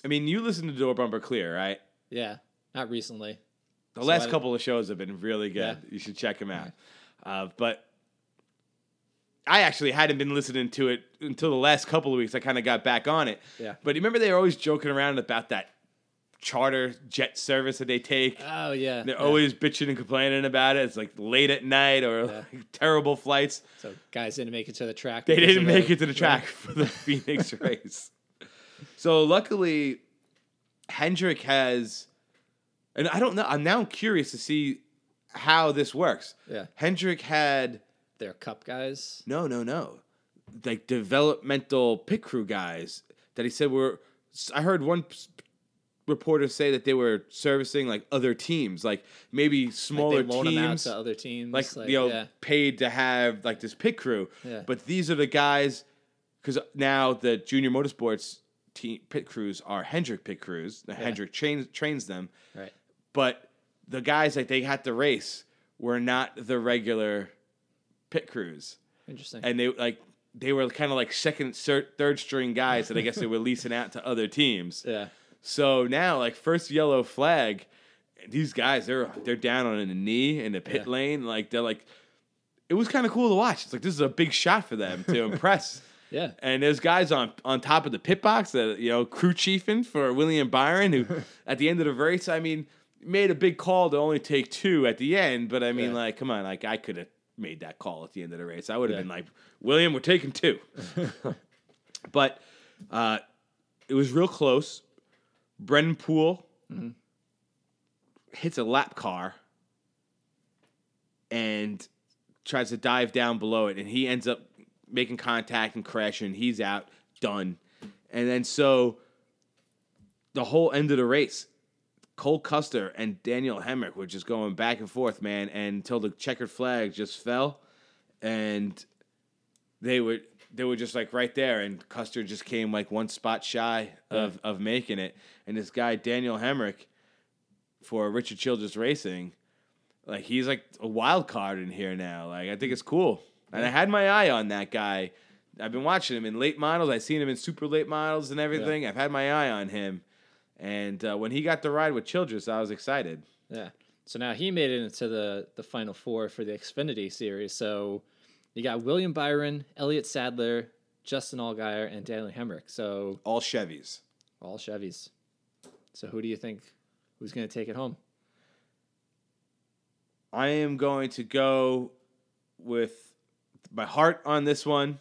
I mean, you listen to Door Bumper Clear, right? Yeah. Not recently. The So last couple of shows have been really good. Yeah. You should check them out. Uh, but I actually hadn't been listening to it until the last couple of weeks. I kind of got back on it. Yeah. But you remember they were always joking around about that charter jet service that they take. Oh yeah. They're yeah. always bitching and complaining about it. It's like late at night or Yeah. like terrible flights. So guys didn't make it to the track. They didn't make it to the track for the Phoenix race. So luckily, Hendrick has, and I don't know. I'm now curious to see how this works. Yeah. Hendrick had They're cup guys. no, no, no, like developmental pit crew guys that he said were. I heard one s- reporter say that they were servicing like other teams, like maybe smaller like they loan them out teams to other teams. like, you know yeah. paid to have like this pit crew. Yeah. But these are the guys because now the junior motorsports team pit crews are Hendrick pit crews. The Hendrick trains trains them, Right. but the guys that they had to race were not the regular pit crews, Interesting. and they like they were kind of like second, third string guys that I guess they were leasing out to other teams. yeah. So now, like first yellow flag, these guys they're they're down on a knee in the pit Yeah. lane. Like they're like, it was kind of cool to watch. It's like this is a big shot for them to impress. Yeah. And there's guys on on top of the pit box that you know crew chiefing for William Byron, who at the end of the race, I mean, made a big call to only take two at the end. But I mean, Yeah. like, come on, like I could have made that call at the end of the race. I would have Yeah. been like, William, we're taking two. but uh, it was real close. Brennan Poole Mm-hmm. hits a lap car and tries to dive down below it, and he ends up making contact and crashing. He's out, done. And then so the whole end of the race, Cole Custer and Daniel Hemric were just going back and forth, man, and until the checkered flag just fell, and they were they were just like right there, and Custer just came like one spot shy of of making it, and this guy Daniel Hemric for Richard Childress Racing, like he's like a wild card in here now. Like I think it's cool, and I had my eye on that guy. I've been watching him in late models. I've seen him in super late models and everything. I've had my eye on him, and uh, when he got the ride with Childress, I was excited. Yeah. So now he made it into the the final four for the Xfinity series. So you got William Byron, Elliott Sadler, Justin Allgaier, and Daniel Hemric. So All Chevys. all Chevys. So who do you think who's going to take it home? I am going to go with my heart on this one.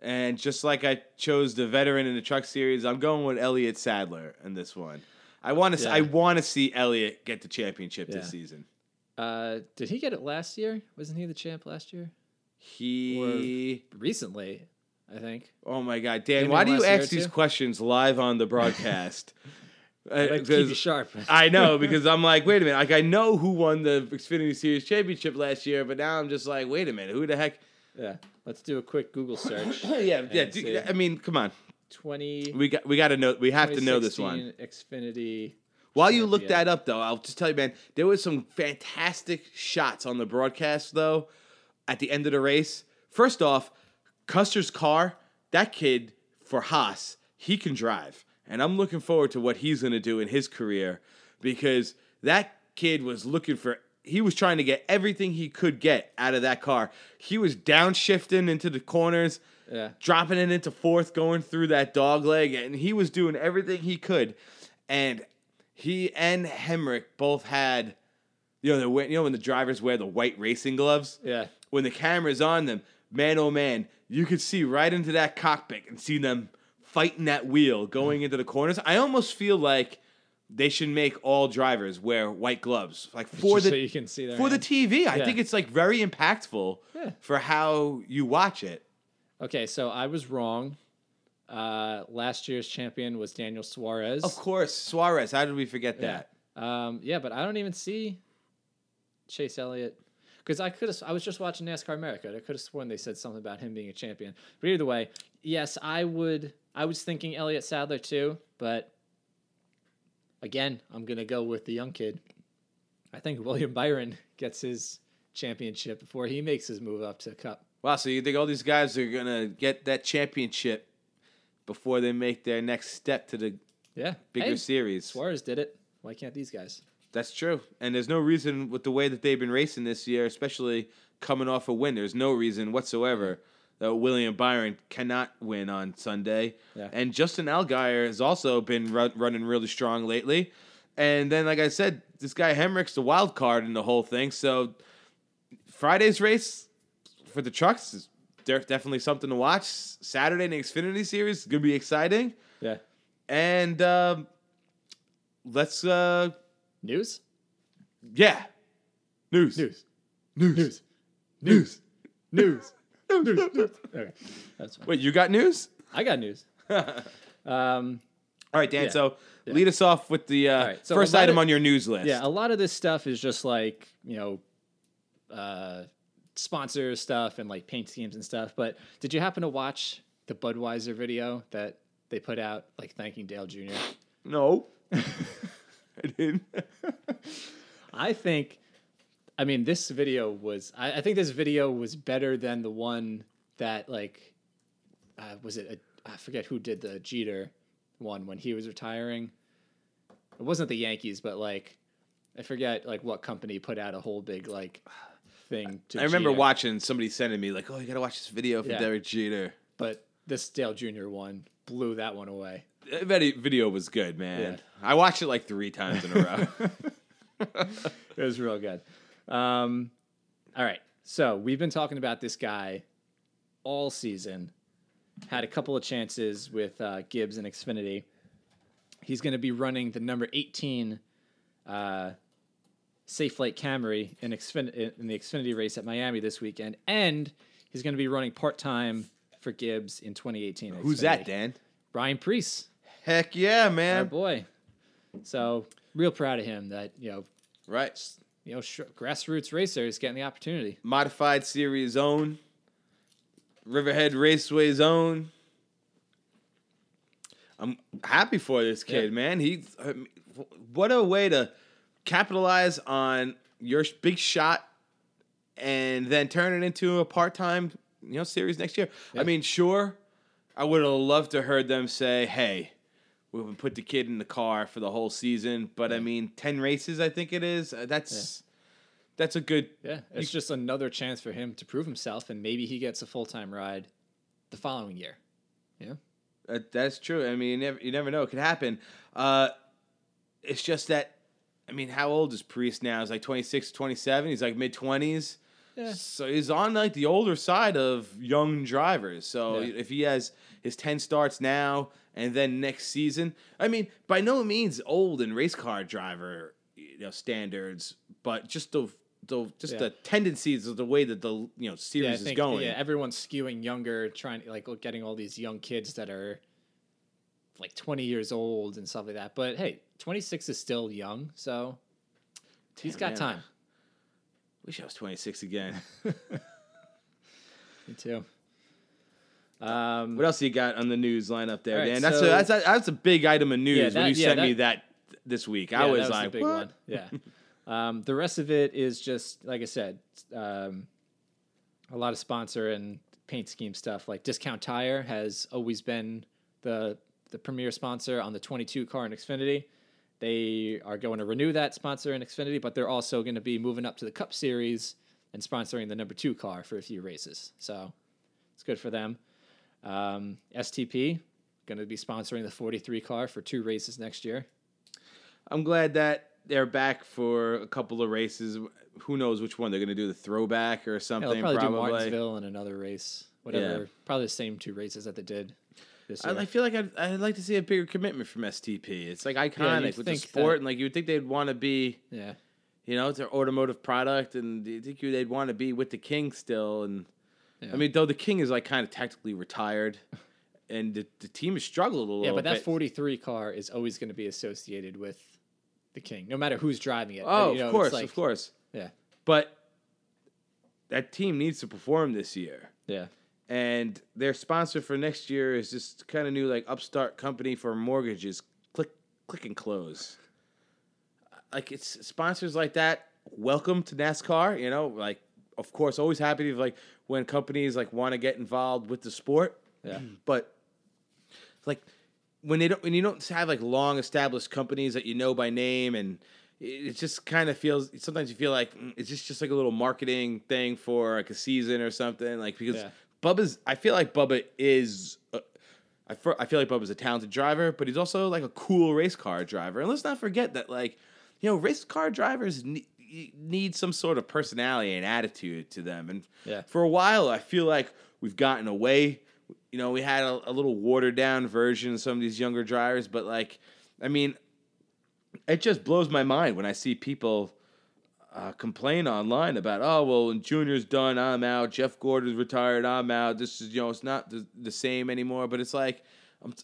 And just like I chose the veteran in the truck series, I'm going with Elliott Sadler in this one. I want to. Yeah. I want to see Elliott get the championship Yeah. this season. Uh, did he get it last year? Wasn't he the champ last year? He. Recently, I think. Oh my God, Dan! Maybe Why do you or ask these questions live on the broadcast? Uh, I like keep you sharp. I know because I'm like, wait a minute. Like I know who won the Xfinity Series championship last year, but now I'm just like, wait a minute, who the heck? yeah. Let's do a quick Google search. yeah, yeah. Do- I mean, come on. 20. We got we got to know. We have to know this one. Xfinity. While you look that up, though, I'll just tell you, man, there was some fantastic shots on the broadcast, though, at the end of the race. First off, Custer's car, that kid for Haas, he can drive. And I'm looking forward to what he's going to do in his career because that kid was looking for, he was trying to get everything he could get out of that car. He was downshifting into the corners Yeah. dropping it into fourth, going through that dog leg, and he was doing everything he could. And he and Hemric both had, you know, the you know when the drivers wear the white racing gloves. Yeah. When the camera's on them, man, oh man, you could see right into that cockpit and see them fighting that wheel going into the corners. I almost feel like they should make all drivers wear white gloves, like for Just the so you can see their for the. TV. I Yeah. think it's like very impactful Yeah. for how you watch it. Okay, so I was wrong. Uh, last year's champion was Daniel Suarez. Of course, Suarez. How did we forget that? Um, yeah, but I don't even see Chase Elliott because I could have. I was just watching NASCAR America. I could have sworn they said something about him being a champion. But either way, yes, I would. I was thinking Elliott Sadler too, but again, I'm gonna go with the young kid. I think William Byron gets his championship before he makes his move up to the Cup. Wow. So you think all these guys are gonna get that championship before they make their next step to the Yeah, bigger Hey, series? Suarez did it. Why can't these guys? That's true. And there's no reason with the way that they've been racing this year, especially coming off a win. There's no reason whatsoever that William Byron cannot win on Sunday. Yeah. And Justin Allgaier has also been run, running really strong lately. And then, like I said, this guy Hemric's the wild card in the whole thing. So Friday's race for the trucks is de- definitely something to watch. Saturday in the Xfinity Series is going to be exciting. Yeah. And um, let's, uh, News? yeah, news. News. News. News. News. News. News. Okay. That's fine. Wait, you got news? I got news. Um, All right, Dan. Yeah. So lead us off with the uh, All right, so first a lot item of- on your news list. yeah, a lot of this stuff is just like, you know, uh, sponsor stuff and like paint schemes and stuff. But did you happen to watch the Budweiser video that they put out, like thanking Dale Jr.? No. I didn't. I think, I mean, this video was, I, I think this video was better than the one that, like, uh, was it, a, I forget who did the Jeter one when he was retiring. It wasn't the Yankees, but like, I forget, like, what company put out a whole big, like, thing to I remember Jeter. watching somebody sending me like, "Oh, you got to watch this video for Yeah. Derek Jeter." But this Dale Jr. one blew that one away. That video was good, man. Yeah. I watched it like three times in a row. it was real good. Um, all right. So we've been talking about this guy all season. Had a couple of chances with uh, Gibbs and Xfinity. He's going to be running the number 18 uh, Safe Flight Camry in, Xfin- in the Xfinity race at Miami this weekend. And he's going to be running part time for Gibbs in 2018. at Who's that, Dan? Ryan Preece, Heck yeah, our man! boy. So real proud of him that, you know, Right, you know, sh- grassroots is getting the opportunity. modified series zone, Riverhead Raceway zone. I'm happy for this kid, Yeah. man. He, what a way to capitalize on your big shot, and then turn it into a part time, you know, series next year. I mean, sure, I would have loved to heard them say, "Hey." We would put the kid in the car for the whole season, but I mean, ten races, I think it is. Uh, That's that's a good Yeah, it's just another chance for him to prove himself, and maybe he gets a full time ride the following year. Yeah, Uh, that's true. I mean, you never, you never know. It could happen. Uh, it's just that, I mean, how old is Preece now? He's like 26, 27. He's like mid 20s. Yeah. So he's on like the older side of young drivers. So Yeah. if he has his 10 starts now and then next season, I mean, by no means old in race car driver you know, standards, but just the, the just Yeah. the tendencies of the way that the you know series yeah, I is going. yeah everyone's skewing younger, trying like getting all these young kids that are like twenty years old and stuff like that. But hey, twenty six is still young, so he's got man. time. Wish I was 26 again. Me too. Um, What else you got on the news lineup there, right, Dan? That's so- a, that's a, that's a big item of news Yeah, when you yeah, sent me that- that this week. Yeah, I was, that like, big what? one. Yeah. um, the rest of it is just like I said, um, a lot of sponsor and paint scheme stuff. Like Discount Tire has always been the the premier sponsor on the 22 car in Xfinity. They are going to renew that sponsor in Xfinity, but they're also going to be moving up to the Cup Series and sponsoring the number two car for a few races. So it's good for them. Um, STP going to be sponsoring the 43 car for two races next year. I'm glad that they're back for a couple of races. Who knows which one they're going to do? The throwback or Yeah, something? they'll probably, probably. do Martinsville and another race. Whatever. Probably the same two races that they did this I, year. I feel like I'd, I'd like to see a bigger commitment from STP. It's like iconic you'd with the think sport, that- and like you would think they'd want to be, yeah. you know, it's their automotive product, and you think you they'd want to be with the King still. And Yeah. I mean, though the King is like kind of technically retired, and the, the team has struggled a little. Yeah, but that bit. 43 car is always going to be associated with the King, no matter who's driving it. Oh, You know, of it's course, like- of course. Yeah. But that team needs to perform this year. Yeah. And their sponsor for next year is this kind of new like upstart company for mortgages. Click click and close. Like it's sponsors like that. Welcome to NASCAR. You know, like of course, always happy to like when companies like want to get involved with the sport. Yeah. But like when they don't when you don't have like long established companies that you know by name and it just kind of feels. Sometimes you feel like mm, it's just just like a little marketing thing for like a season or something. Like because Yeah. Bubba's, I feel like Bubba is. Uh, I, I feel like Bubba's a talented driver, but he's also like a cool race car driver. And let's not forget that, like, you know, race car drivers ne- need some sort of personality and attitude to them. And Yeah. for a while, I feel like we've gotten away. You know, we had a, a little watered down version of some of these younger drivers, but like, I mean, it just blows my mind when I see people uh, complain online about, oh, well, when Junior's done, I'm out. Jeff Gordon's retired, I'm out. This is, you know, it's not the, the same anymore. But it's like, um,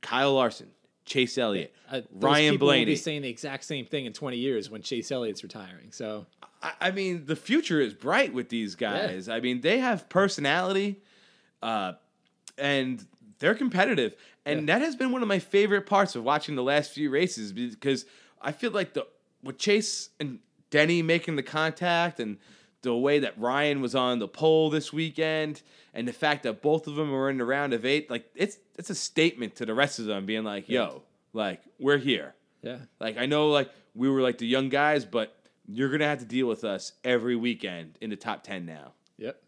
Kyle Larson, Chase Elliott, Uh, Ryan Blaney. be saying the exact same thing in 20 years when Chase Elliott's retiring. So I, I mean, the future is bright with these guys. I mean, they have personality, uh, and they're competitive. And that has been one of my favorite parts of watching the last few races because I feel like the with Chase and Denny making the contact and the way that Ryan was on the pole this weekend and the fact that both of them were in the round of eight, like it's it's a statement to the rest of them being like, yo, like we're here. yeah, Like I know like we were like the young guys, but you're gonna have to deal with us every weekend in the top ten now. Yep.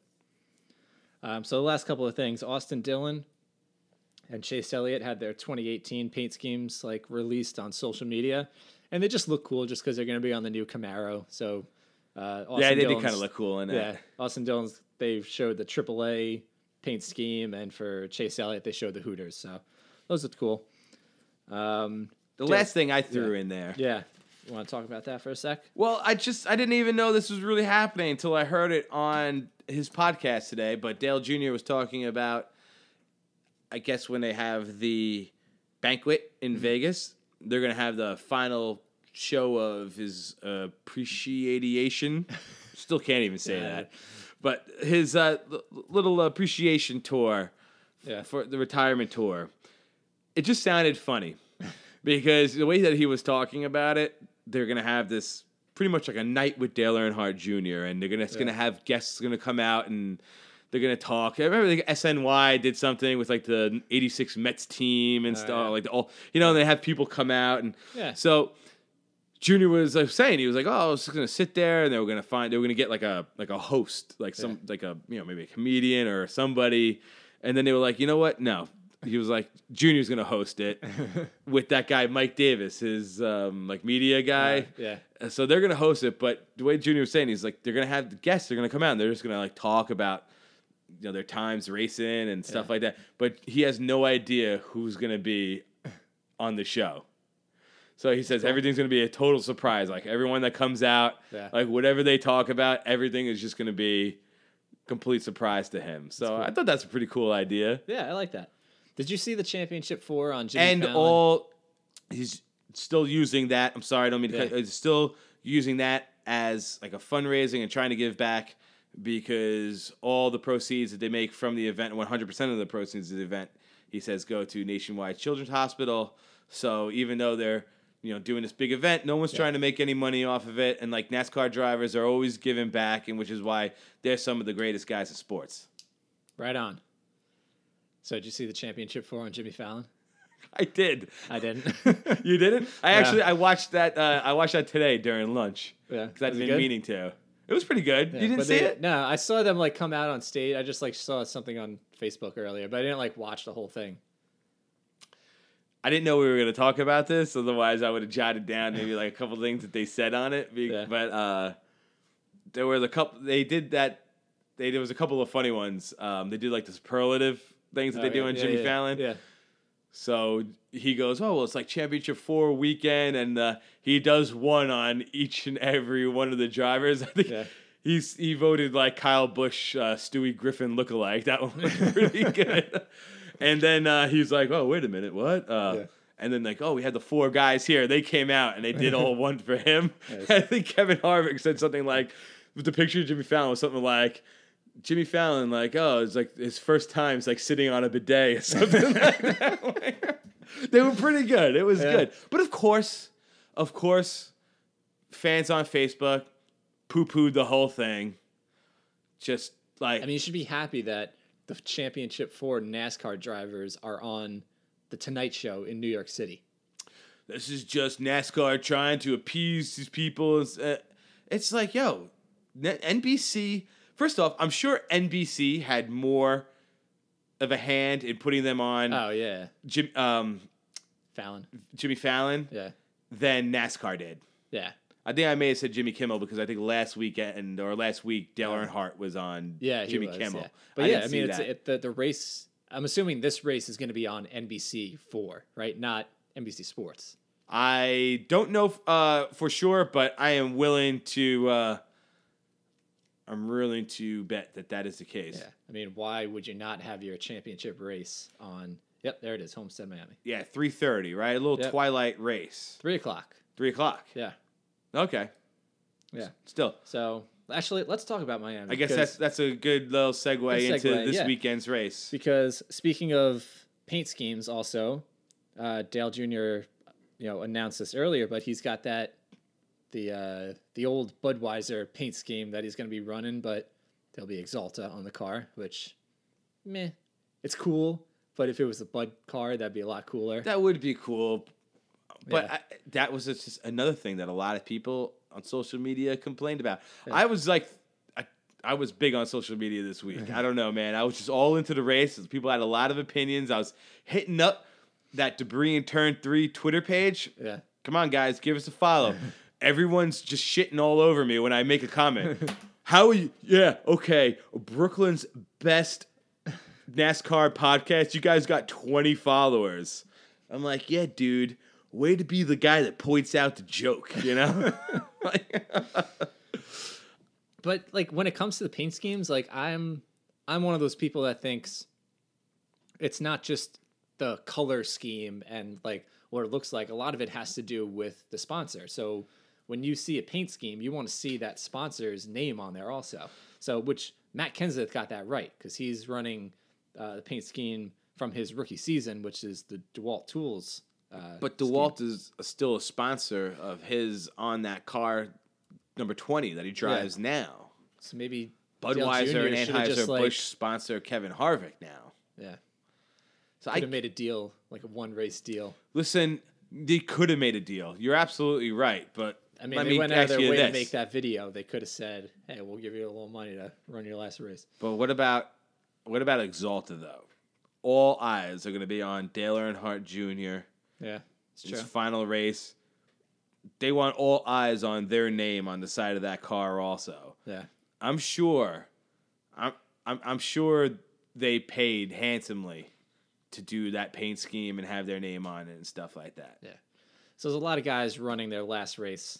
Um, so the last couple of things, Austin Dillon and Chase Elliott had their 2018 paint schemes like released on social media, and they just look cool just because they're going to be on the new Camaro. So uh, Austin yeah, they did kind of look cool in it. Yeah, Austin Dillon's they showed the AAA paint scheme, and for Chase Elliott they showed the Hooters. So those looked cool. Um, The Yeah. last thing I threw in there. yeah, you want to talk about that for a sec? Well, I just I didn't even know this was really happening until I heard it on his podcast today. But Dale Jr. was talking about, I guess when they have the banquet in Vegas, they're gonna have the final show of his uh, appreciation. Still can't even say Yeah. that, but his uh, little appreciation tour Yeah. for the retirement tour. It just sounded funny because the way that he was talking about it, they're gonna have this pretty much like a night with Dale Earnhardt Jr. and they're gonna it's gonna have guests gonna come out and they're gonna talk. I remember the SNY did something with like the '86 Mets team and stuff, yeah. like the all you know. And They have people come out and Yeah. so. Junior was like, saying he was like, oh, I was just gonna sit there, and they were gonna find they were gonna get like a like a host, like some like a you know maybe a comedian or somebody, and then they were like, you know what? No, he was like, Junior's gonna host it with that guy Mike Davis, his um, like media guy. yeah. Uh, So they're gonna host it, but the way Junior was saying, he's like, they're gonna have the guests, they're gonna come out, and they're just gonna like talk about you know their times racing and stuff Yeah. like that. But he has no idea who's gonna be on the show. So he says everything's gonna be a total surprise. Like everyone that comes out, Yeah. like whatever they talk about, everything is just gonna be complete surprise to him. So I thought that's a pretty cool idea. Yeah, I like that. Did you see the championship four on Jimmy and Fallon? all he's still using that. I'm sorry, I don't mean to. Yeah. cut He's still using that as like a fundraising and trying to give back because all the proceeds that they make from the event, 100% of the proceeds of the event, he says go to Nationwide Children's Hospital. So even though they're you know doing this big event, no one's trying to make any money off of it, and like NASCAR drivers are always giving back, and which is why they're some of the greatest guys in sports. right on. So did you see the championship four on Jimmy Fallon? I did. I didn't. You didn't? I Yeah. actually I watched that. Uh, I watched that today during lunch. Yeah. because I'd been meaning to. It was pretty good. Yeah, you didn't see they- it? No, I saw them like come out on stage. I just like saw something on Facebook earlier, but I didn't like watch the whole thing. I didn't know we were going to talk about this. Otherwise, I would have jotted down maybe like a couple things that they said on it. Yeah. But uh, there was a couple. They did that. They there was a couple of funny ones. Um, they did like the superlative things that Oh, they do yeah, on Jimmy Fallon. Yeah. So he goes, "Oh well, it's like championship four weekend," and uh, he does one on each and every one of the drivers. I think Yeah. he's he voted like Kyle Busch, uh, Stewie Griffin lookalike. That one was pretty good. and then uh, he's like, "Oh wait a minute, what?" Uh, Yeah. And then like, "Oh, we had the four guys here. They came out and they did all one for him." Nice. I think Kevin Harvick said something like, with the picture of Jimmy Fallon was something like. Jimmy Fallon, like, oh, it's like his first time, it's like sitting on a bidet or something like that. they were pretty good. It was Yeah. good. But of course, of course, fans on Facebook poo pooed the whole thing. Just like, I mean, you should be happy that the championship four NASCAR drivers are on the Tonight Show in New York City. this is just NASCAR trying to appease these people. It's, uh, like, yo, NBC. First off, I'm sure NBC had more of a hand in putting them on Oh yeah, Jim, um, Fallon. Jimmy Fallon Yeah, than NASCAR did. yeah, I think I may have said Jimmy Kimmel because I think last weekend or last week Dale Yeah. Earnhardt was on yeah. Jimmy was, Kimmel. yeah. But I yeah, I mean, it's it, the the race. I'm assuming this race is going to be on NBC four, right? Not NBC Sports. I don't know uh, for sure, but I am willing to. Uh, I'm willing to bet that that is the case. Yeah, I mean, why would you not have your championship race on? Yep, there it is, Homestead, Miami, Yeah, three thirty, right? A little Yep. twilight race. three o'clock. Three o'clock. Yeah, Okay. yeah. Still, So actually, let's talk about Miami. I guess that's that's a good little segue, Good into this yeah. weekend's race. because speaking of paint schemes, also uh, Dale Jr. You know announced this earlier, but he's got that the uh, the old Budweiser paint scheme that he's going to be running, but there'll be Axalta on the car, which meh, it's cool. But if it was a Bud car, that'd be a lot cooler. That would be cool, but Yeah. I, that was just another thing that a lot of people on social media complained about. I was like, I, I was big on social media this week. I don't know, man. I was just all into the races. People had a lot of opinions. I was hitting up that debris in turn three Twitter page. yeah, Come on, guys, give us a follow. Everyone's just shitting all over me when I make a comment. How are you? Yeah, okay. Brooklyn's best NASCAR podcast. You guys got 20 followers. I'm like, yeah, dude. Way to be the guy that points out the joke, you know? But like when it comes to the paint schemes, like I'm I'm one of those people that thinks it's not just the color scheme and like what it looks like. A lot of it has to do with the sponsor. So when you see a paint scheme, you want to see that sponsor's name on there also. So which Matt Kenseth got that right because he's running uh, the paint scheme from his rookie season, which is the DeWalt Tools. Uh, but scheme. DeWalt is still a sponsor of his on that car number 20 that he drives now. So maybe Budweiser and Anheuser-Busch like- sponsor Kevin Harvick now. yeah, So I could I have made a deal like a one race deal. Listen, they could have made a deal. You're absolutely right, but I mean, let they me went out of their way to make that video. They could have said, "Hey, we'll give you a little money to run your last race." But what about what about Axalta though? All eyes are going to be on Dale Earnhardt Jr. Yeah, it's true. His final race. They want all eyes on their name on the side of that car. Also, Yeah, I'm sure. I'm I'm, I'm sure they paid handsomely to do that paint scheme and have their name on it and stuff like that. yeah. So there's a lot of guys running their last race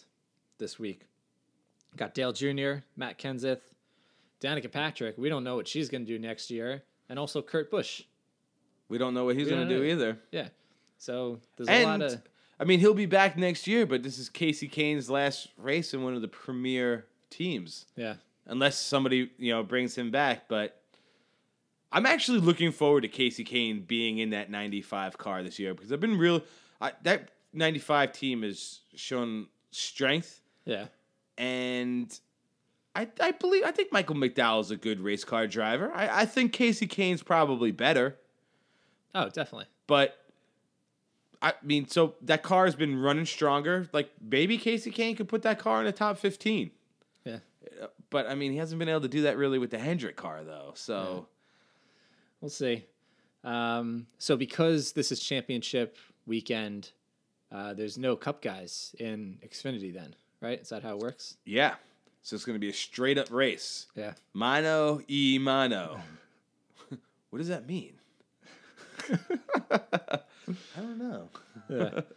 this week. Got Dale Jr., Matt Kenseth, Danica Patrick. We don't know what she's going to do next year, and also Kurt Busch. We don't know what he's going to do either. Yeah. So there's a lot of I mean, he'll be back next year, but this is Kasey Kahne's last race in one of the premier teams, yeah. unless somebody you know brings him back. But I'm actually looking forward to Kasey Kahne being in that 95 car this year because I've been real. I, that 95 team has shown strength, Yeah. and I I believe I think Michael McDowell is a good race car driver. I, I think Kasey Kahne's probably better. Oh, definitely. But I mean, so that car has been running stronger. Like maybe Kasey Kahne could put that car in the top fifteen. Yeah. But I mean, he hasn't been able to do that really with the Hendrick car though. So We'll see. Um, so because this is championship weekend, uh, there's no cup guys in Xfinity then, right? Is that how it works? yeah, so it's gonna be a straight up race. Yeah. Mano e mano. what does that mean? I don't know. Yeah.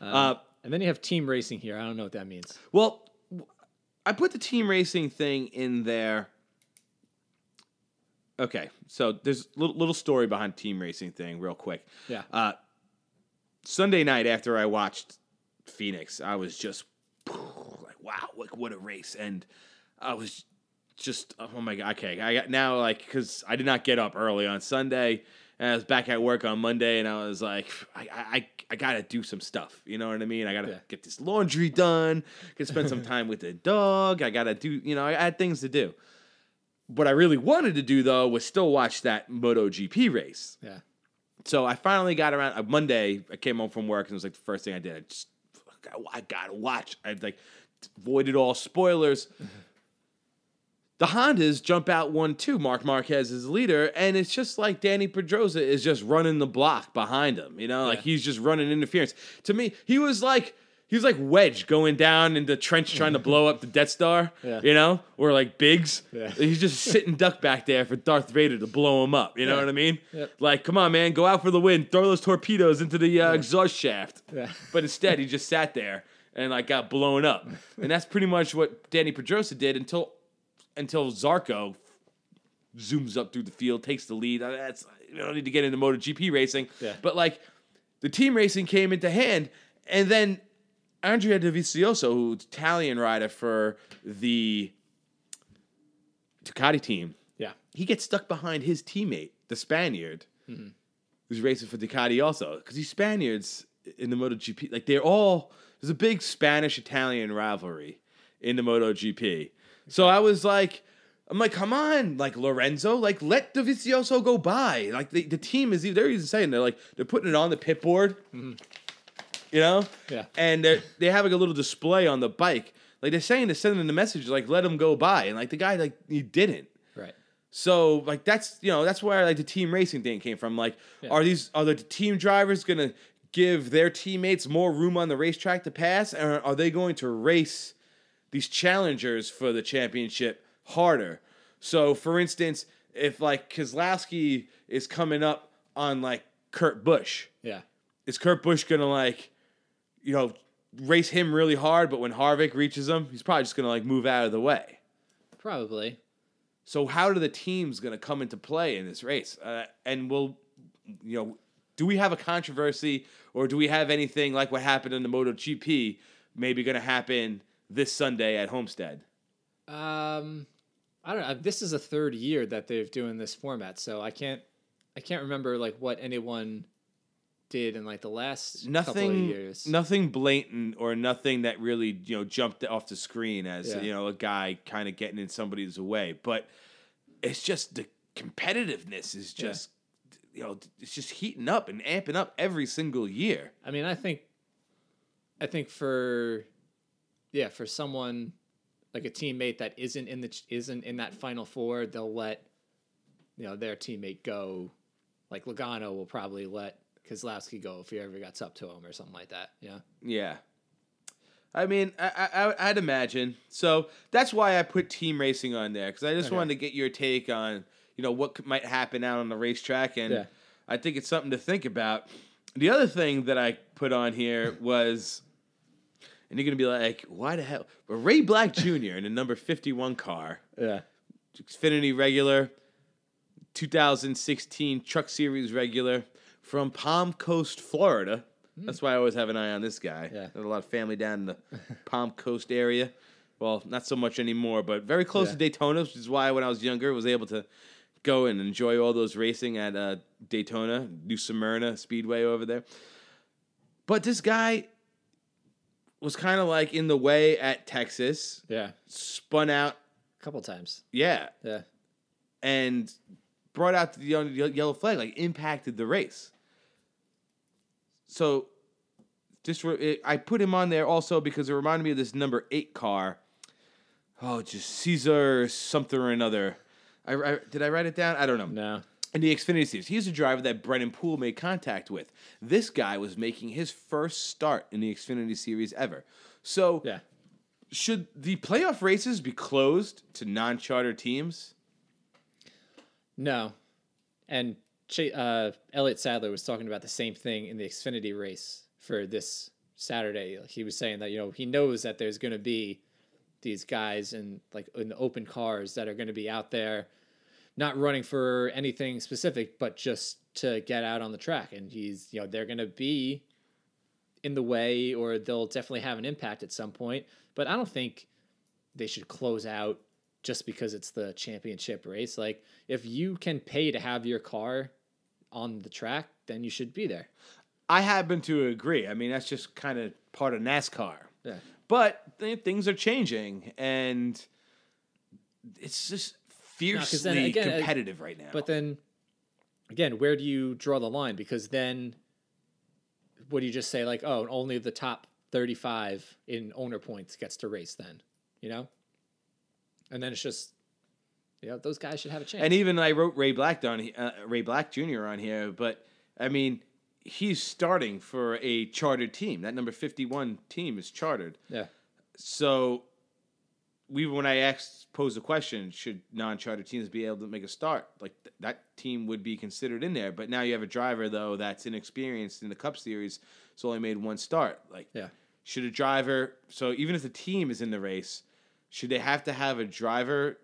Uh, and then you have team racing here. I don't know what that means. Well, I put the team racing thing in there. Okay, so there's a little, little story behind team racing thing, real quick. Yeah. Uh, Sunday night after I watched Phoenix, I was just like, wow, like what a race, and I was just oh my god, okay, I got now like because I did not get up early on Sunday. And I was back at work on Monday, and I was like, I, I, I gotta do some stuff. You know what I mean? I gotta Yeah. get this laundry done. Gotta spend some time with the dog. I gotta do, you know, I had things to do. What I really wanted to do though was still watch that MotoGP race. Yeah. so I finally got around. Uh, Monday, I came home from work and it was like the first thing I did. I just, I gotta watch. I've like avoided all spoilers. The Hondas jump out one two. Marc Marquez is leader, and it's just like Dani Pedrosa is just running the block behind him. You know, like he's just running interference. To me, he was like he was like Wedge going down in the trench trying to blow up the Death Star, Yeah. you know, or like Biggs. Yeah. He's just sitting duck back there for Darth Vader to blow him up. You know Yeah. what I mean? Like, come on, man, go out for the win, throw those torpedoes into the uh, exhaust shaft. But instead, he just sat there and like got blown up, and that's pretty much what Dani Pedrosa did until until Zarco zooms up through the field, takes the lead. Uh, That's you don't need to get into MotoGP racing, but like the team racing came into hand, and then Andrea Dovizioso, who's Italian rider for the Ducati team, Yeah. he gets stuck behind his teammate, the Spaniard, mm-hmm. who's racing for Ducati also. Because these Spaniards in the MotoGP, like they're all there's a big Spanish Italian rivalry in the MotoGP. So I was like, I'm like, come on, like Lorenzo, like let Dovizioso go by. Like the, the team is they're even saying they're like they're putting it on the pit board. Mm-hmm. You know? Yeah. And they they have like a little display on the bike. Like they're saying they're sending the message like let him go by. And like the guy like he didn't. Right. So like that's you know that's where like the team racing thing came from. Like, Yeah. are these are the team drivers gonna give their teammates more room on the racetrack to pass, or are they going to race these challengers for the championship harder? So, for instance, if like Keselowski is coming up on like Kurt Busch, Yeah. is Kurt Busch gonna like, you know, race him really hard, but when Harvick reaches him, he's probably just gonna like move out of the way. Probably. So how do the teams going to come into play in this race? Uh, and will you know? Do we have a controversy, or do we have anything like what happened in the MotoGP maybe going to happen this Sunday at Homestead? Um, I don't know. This is a third year that they've doing this format, so I can't, I can't remember like what anyone did in like the last couple of Nothing, years. nothing blatant, or nothing that really you know jumped off the screen as Yeah. you know a guy kind of getting in somebody's way. But it's just the competitiveness is Yeah. just you know it's just heating up and amping up every single year. I mean, I think, I think for, yeah, for someone like a teammate that isn't in the isn't in that final four, they'll let, you know, their teammate go. Like Logano will probably let Keselowski go if he ever gets up to him or something like that. Yeah. Yeah. I mean, I, I, I'd imagine. So that's why I put team racing on there because I just Okay. wanted to get your take on, you know, what might happen out on the racetrack, and Yeah. I think it's something to think about. The other thing that I put on here was, and you're gonna be like, why the hell? But Ray Black Jr. in a number fifty-one car, Yeah. Xfinity regular, 2016 Truck Series regular from Palm Coast, Florida. That's why I always have an eye on this guy. Yeah. There's a lot of family down in the Palm Coast area. Well, not so much anymore, but very close Yeah. to Daytona, which is why when I was younger, I was able to go and enjoy all those racing at uh, Daytona, New Smyrna Speedway over there. But this guy was kind of like in the way at Texas, Yeah. spun out, A couple times. yeah, Yeah. and brought out the yellow- yellow flag, like impacted the race. So, just re- I put him on there also because it reminded me of this number eight car. Oh, just Caesar something or another. I, I did I write it down? I don't know. No. In the Xfinity Series, he's a driver that Brennan Poole made contact with. This guy was making his first start in the Xfinity Series ever. So, Yeah. should the playoff races be closed to non-charter teams? No. And uh, Elliott Sadler was talking about the same thing in the Xfinity race for this Saturday. He was saying that, you know, he knows that there's going to be these guys in like in the open cars that are going to be out there not running for anything specific but just to get out on the track. And he's you know they're going to be in the way or they'll definitely have an impact at some point. But i don't think they should close out just because it's the championship race. Like if you can pay to have your car on the track then you should be there I happen to agree. I mean, that's just kind of part of NASCAR. yeah But th- things are changing, and it's just fiercely then again, uh, competitive right now. But then, again, where do you draw the line? Because then, what do you just say like, oh, only the top thirty-five in owner points gets to race then, you know? And then it's just, yeah, those guys should have a chance. And even I wrote Ray Black down, uh, Ray Black Jr. on here, but I mean, he's starting for a chartered team. That number fifty-one team is chartered. yeah, So, we when I asked posed the question, should non-chartered teams be able to make a start? Like th- that team would be considered in there. But now you have a driver though that's inexperienced in the Cup Series, it's only made one start. Like, yeah, should a driver? So even if the team is in the race, should they have to have a driver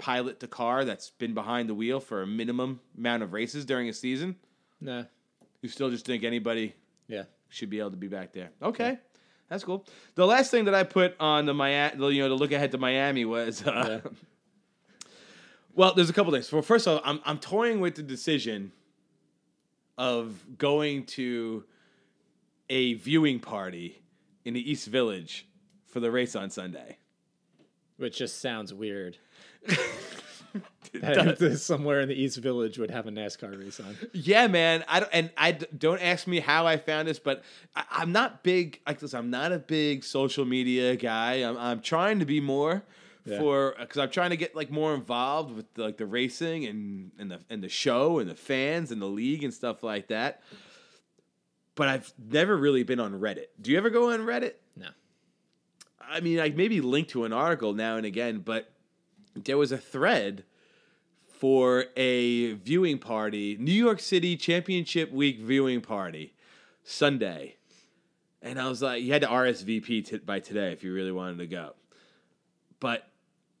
pilot the car that's been behind the wheel for a minimum amount of races during a season? nah, You still just think anybody yeah, should be able to be back there. Okay. That's cool. The last thing that I put on the Miami, you know, to look ahead to Miami was, uh, Yeah. well, there's a couple things. Well, first of all, I'm I'm toying with the decision of going to a viewing party in the East Village for the race on Sunday. Which just sounds weird. That somewhere in the East Village would have a NASCAR race on. Yeah, man. I don't, and I don't ask me how I found this, but I, I'm not big. Like this, I'm not a big social media guy. I'm, I'm trying to be more Yeah. for uh, because I'm trying to get like more involved with like the racing and and the and the show and the fans and the league and stuff like that. But I've never really been on Reddit. Do you ever go on Reddit? No. I mean, I maybe link to an article now and again, but there was a thread for a viewing party, New York City Championship Week viewing party, Sunday. And I was like, you had to RSVP t- by today if you really wanted to go. But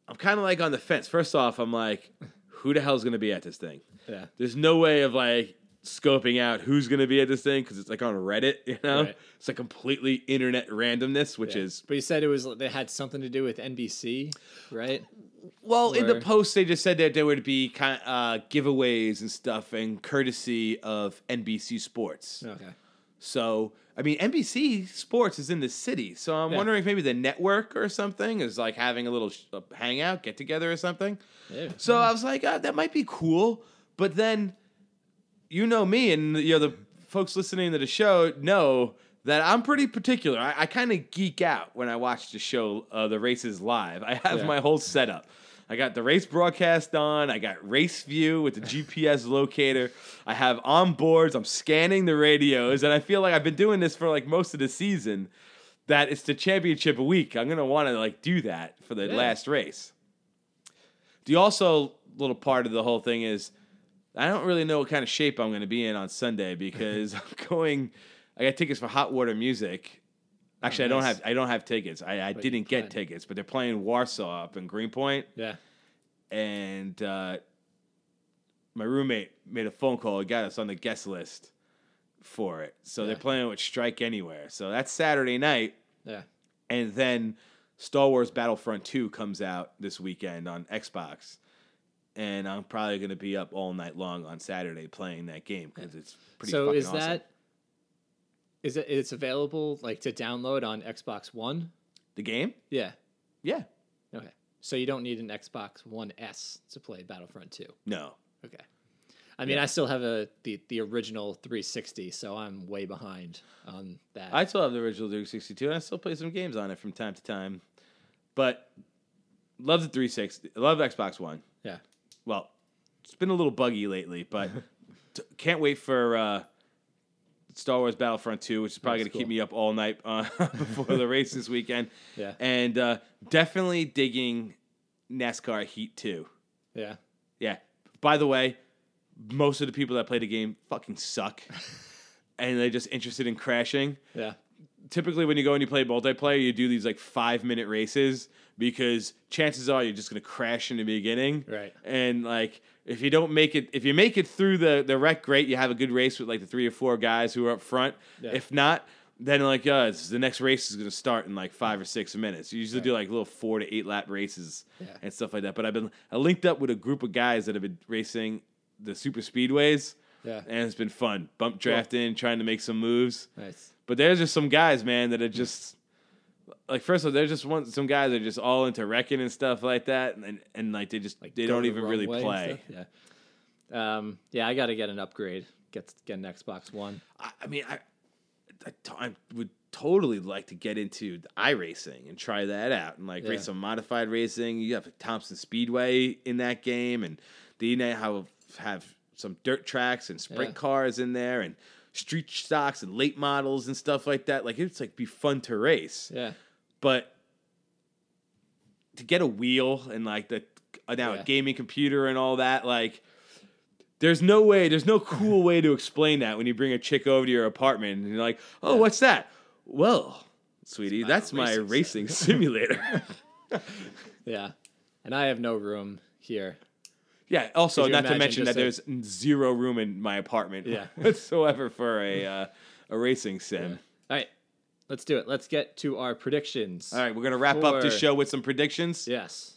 I'm kind of like on the fence. First off, I'm like, who the hell's going to be at this thing? Yeah. There's no way of like scoping out who's going to be at this thing because it's like on Reddit, you know? Right. It's like completely internet randomness, which Yeah. is But you said it was they had something to do with NBC, right? Well, in the post, they just said that there would be kind of, uh, giveaways and stuff, and courtesy of NBC Sports. Okay. So, I mean, NBC Sports is in the city, so I'm Yeah. wondering if maybe the network or something is like having a little sh- hangout, get together or something. Yeah. So I was like, uh, that might be cool, but then, you know me, and you know the folks listening to the show know that I'm pretty particular. I, I kind of geek out when I watch the show, uh, the races live. I have Yeah. my whole setup. I got the race broadcast on. I got Race View with the GPS locator. I have on boards. I'm scanning the radios, and I feel like I've been doing this for like most of the season. That it's the championship week. I'm gonna want to like do that for the Yeah. last race. The also little part of the whole thing is I don't really know what kind of shape I'm going to be in on Sunday because I'm going. I got tickets for Hot Water Music. Actually, I don't Oh, have. I don't have tickets. I, I But didn't get tickets, but they're playing Warsaw up in Greenpoint, Yeah. and uh, my roommate made a phone call and got us on the guest list for it. So they're playing with Strike Anywhere. So that's Saturday night. Yeah. And then Star Wars Battlefront 2 comes out this weekend on Xbox. And I'm probably going to be up all night long on Saturday playing that game because it's pretty so is awesome. that is it it's available like to download on Xbox One? the game? Yeah. Yeah. Okay. So you don't need an Xbox One S to play Battlefront 2. No. Okay. I mean, I still have a the, the original 360, so I'm way behind on that. I still have the original 362 and I still play some games on it from time to time. But love the 360. Love Xbox One. yeah. Well, it's been a little buggy lately, but t- can't wait for uh, Star Wars Battlefront 2, which is probably going to keep me up all night uh, before the race this weekend. Yeah. And uh, definitely digging NASCAR Heat 2. Yeah. Yeah. By the way, most of the people that play the game fucking suck. and they're just interested in crashing Yeah. Typically when you go and you play multiplayer, you do these like five minute races because chances are you're just gonna crash in the beginning. Right. And like if you don't make it if you make it through the the wreck, great, you have a good race with like the three or four guys who are up front. Yeah. If not, then like uh it's- the next race is gonna start in like five or six minutes. You usually do like little four to eight lap races Yeah. and stuff like that. But I've been I linked up with a group of guys that have been racing the super speedways. Yeah. And it's been fun. Bump drafting, trying to make some moves. Nice. But there's just some guys, man, that are just like first of all, there's just one some guys that are just all into wrecking and stuff like that, and and, and like they just Like they don't even really play. Yeah. Um, yeah, I got to get an upgrade. Get get an Xbox One. I, mean I mean, I, I, t- I would totally like to get into the iRacing and try that out and like Yeah. race some modified racing. You have Thompson Speedway in that game, and they now have have some dirt tracks and sprint Yeah. cars in there, and street stocks and late models and stuff like that. Like it's like be fun to race, Yeah, but to get a wheel and like the uh, now Yeah. a gaming computer and all that, like. There's no way, there's no cool way to explain that when you bring a chick over to your apartment and you're like, oh, what's that? Well, sweetie, my that's my racing racing simulator. yeah, and I have no room here. Yeah, also, not to mention that there's zero room in my apartment Yeah. whatsoever for a, uh, a racing sim. All right, let's do it. Let's get to our predictions. All right, we're going to wrap up the show with some predictions. Yes.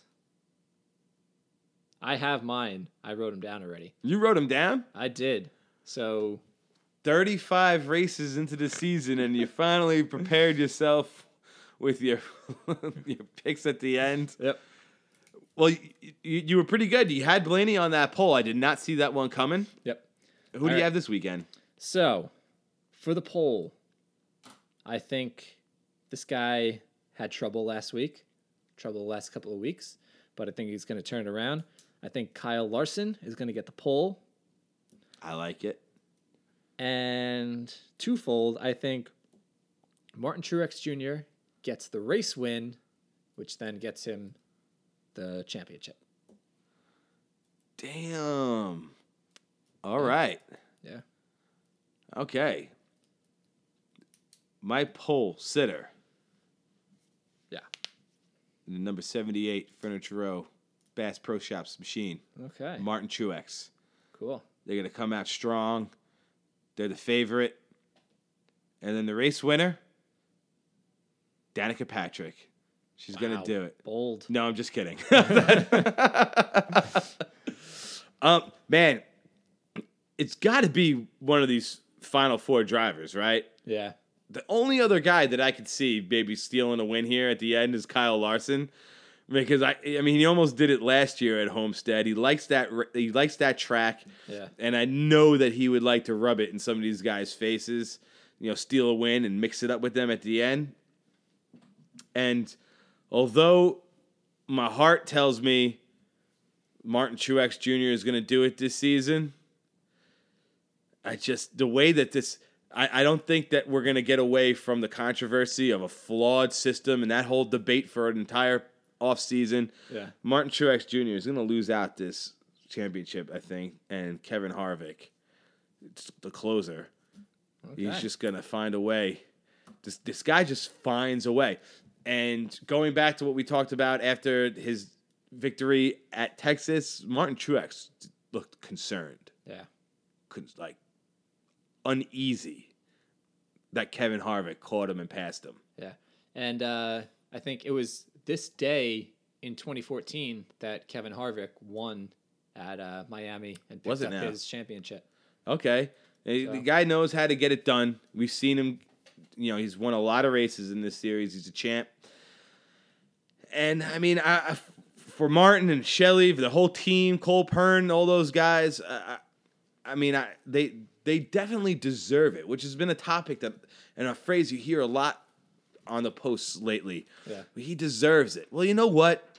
I have mine. I wrote them down already. You wrote them down? I did. So 35 races into the season, and you finally prepared yourself with your, your picks at the end. yep. Well, you, you, you were pretty good. You had Blaney on that pole. I did not see that one coming. Yep. Who do All you right. have this weekend? So, for the pole, I think this guy had trouble last week, trouble the last couple of weeks, but I think he's going to turn it around. I think Kyle Larson is going to get the pole. I like it. And twofold, I think Martin Truex Jr. gets the race win, which then gets him the championship. Damn. All right. Yeah. Okay. My pole sitter, Yeah. the number 78 Furniture Row Bass Pro Shops machine, Okay. Martin Truex. Cool. They're going to come out strong. They're the favorite. And then the race winner, Danica Patrick. She's gonna do it. Bold. No, I'm just kidding. um, man, it's got to be one of these final four drivers, right? Yeah. The only other guy that I could see maybe stealing a win here at the end is Kyle Larson, because I, I mean, he almost did it last year at Homestead. He likes that, he likes that track, Yeah. and I know that he would like to rub it in some of these guys' faces, you know, steal a win and mix it up with them at the end. And although my heart tells me Martin Truex Jr. is going to do it this season, I just, the way that this, I, I don't think that we're going to get away from the controversy of a flawed system and that whole debate for an entire offseason. Yeah. Martin Truex Jr. is going to lose out this championship, I think, and Kevin Harvick, the closer. He's just going to find a way. This this guy just finds a way. And going back to what we talked about after his victory at Texas, Martin Truex looked concerned, Yeah. like uneasy that Kevin Harvick caught him and passed him. Yeah. And uh, I think it was this day in 2014 that Kevin Harvick won at uh, Miami and picked Was it up now? his championship. Okay. So- the guy knows how to get it done. We've seen him, you know, he's won a lot of races in this series. He's a champ. And I mean, I, I- for Martin and Sherry, for the whole team, Cole Pearn, all those guys, I, I mean, I, they they definitely deserve it, which has been a topic that and a phrase you hear a lot on the posts lately. Yeah. He deserves it. Well, you know what?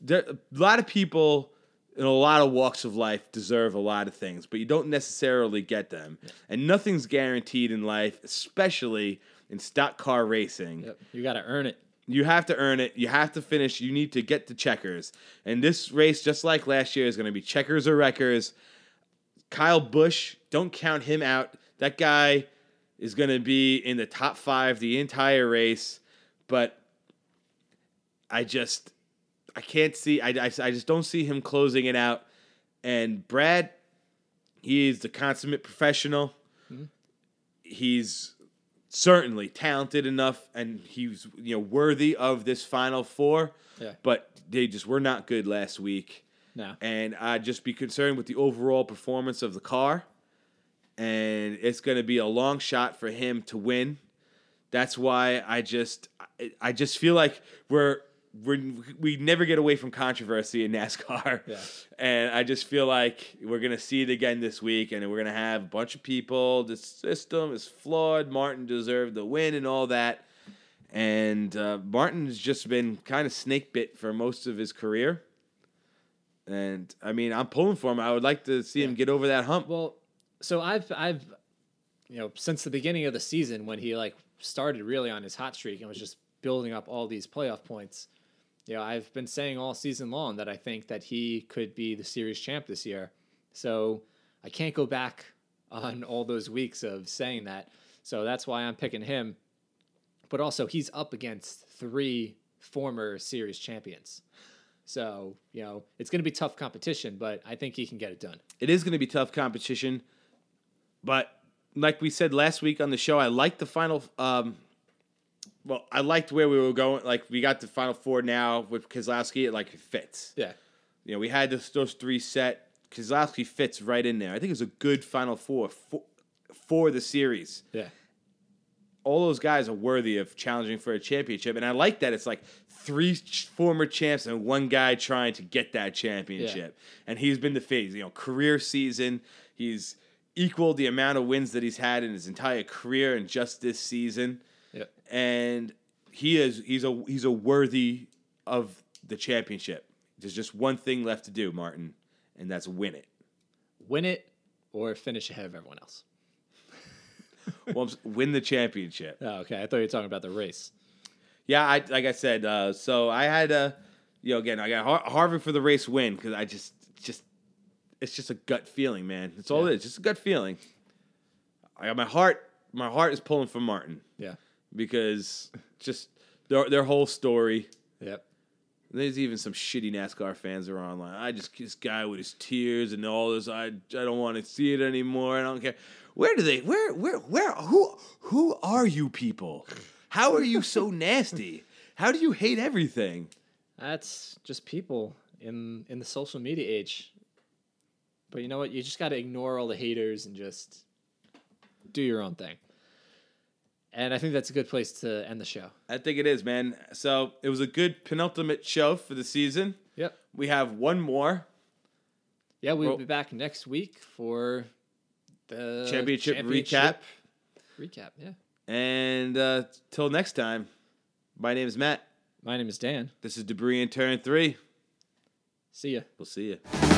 there, a lot of people in a lot of walks of life deserve a lot of things, but you don't necessarily get them. And nothing's guaranteed in life, especially in stock car racing. Yep. You got to earn it. You have to earn it. You have to finish. You need to get to checkers. And this race, just like last year, is going to be checkers or wreckers. Kyle Busch, don't count him out. That guy is going to be in the top five the entire race. But I just, I can't see, I, I, I just don't see him closing it out. And Brad, he's the consummate professional. Hmm. He's certainly talented enough and he's you know worthy of this final four Yeah. but they just were not good last week No. and i'd just be concerned with the overall performance of the car and it's going to be a long shot for him to win that's why i just i just feel like we're we're, we never get away from controversy in NASCAR. Yeah. And I just feel like we're going to see it again this week, and we're going to have a bunch of people. The system is flawed. Martin deserved the win and all that. And uh, Martin's just been kind of snake bit for most of his career. And I mean, I'm pulling for him. I would like to see him get over that hump. Well, so I've I've you know since the beginning of the season when he like started really on his hot streak and was just building up all these playoff points. You know, I've been saying all season long that I think that he could be the series champ this year. So I can't go back on all those weeks of saying that. So that's why I'm picking him. But also, he's up against three former series champions. So, you know, it's going to be tough competition, but I think he can get it done. It is going to be tough competition, but like we said last week on the show, I like the final. Um, well, I liked where we were going. Like we got the final four now with Keselowski. It like fits. Yeah. You know, we had this, those three set. Keselowski fits right in there. I think it's a good final four for, for the series. Yeah. All those guys are worthy of challenging for a championship, and I like that it's like three ch- former champs and one guy trying to get that championship. And he's been the face. You know, career season. He's equaled the amount of wins that he's had in his entire career in just this season. Yeah. And he is he's a he's a worthy of the championship. There's just one thing left to do, Martin, and that's win it. Win it or finish ahead of everyone else. Well, win the championship. Oh, okay. I thought you were talking about the race. Yeah, I like I said. Uh, so I had uh, you know, again, I got Har- Harvick for the race win because I just just it's just a gut feeling, man. It's all Yeah. it is, just a gut feeling. I got my heart. My heart is pulling for Martin Yeah. Because just their their whole story. Yep. There's even some shitty NASCAR fans that are online. I just this guy with his tears and all this. I I don't want to see it anymore. I don't care. Where do they? Where where where? Who who are you people? How are you so nasty? How do you hate everything? That's just people in in the social media age. But you know what? You just got to ignore all the haters and just do your own thing. And I think that's a good place to end the show. I think it is, man. So it was a good penultimate show for the season. Yep. We have one more Yeah, we'll be back next week for the championship, recap. Recap, yeah. And uh, till next time, my name is Matt. My name is Dan. This is Debris in Turn 3. See ya. We'll see you.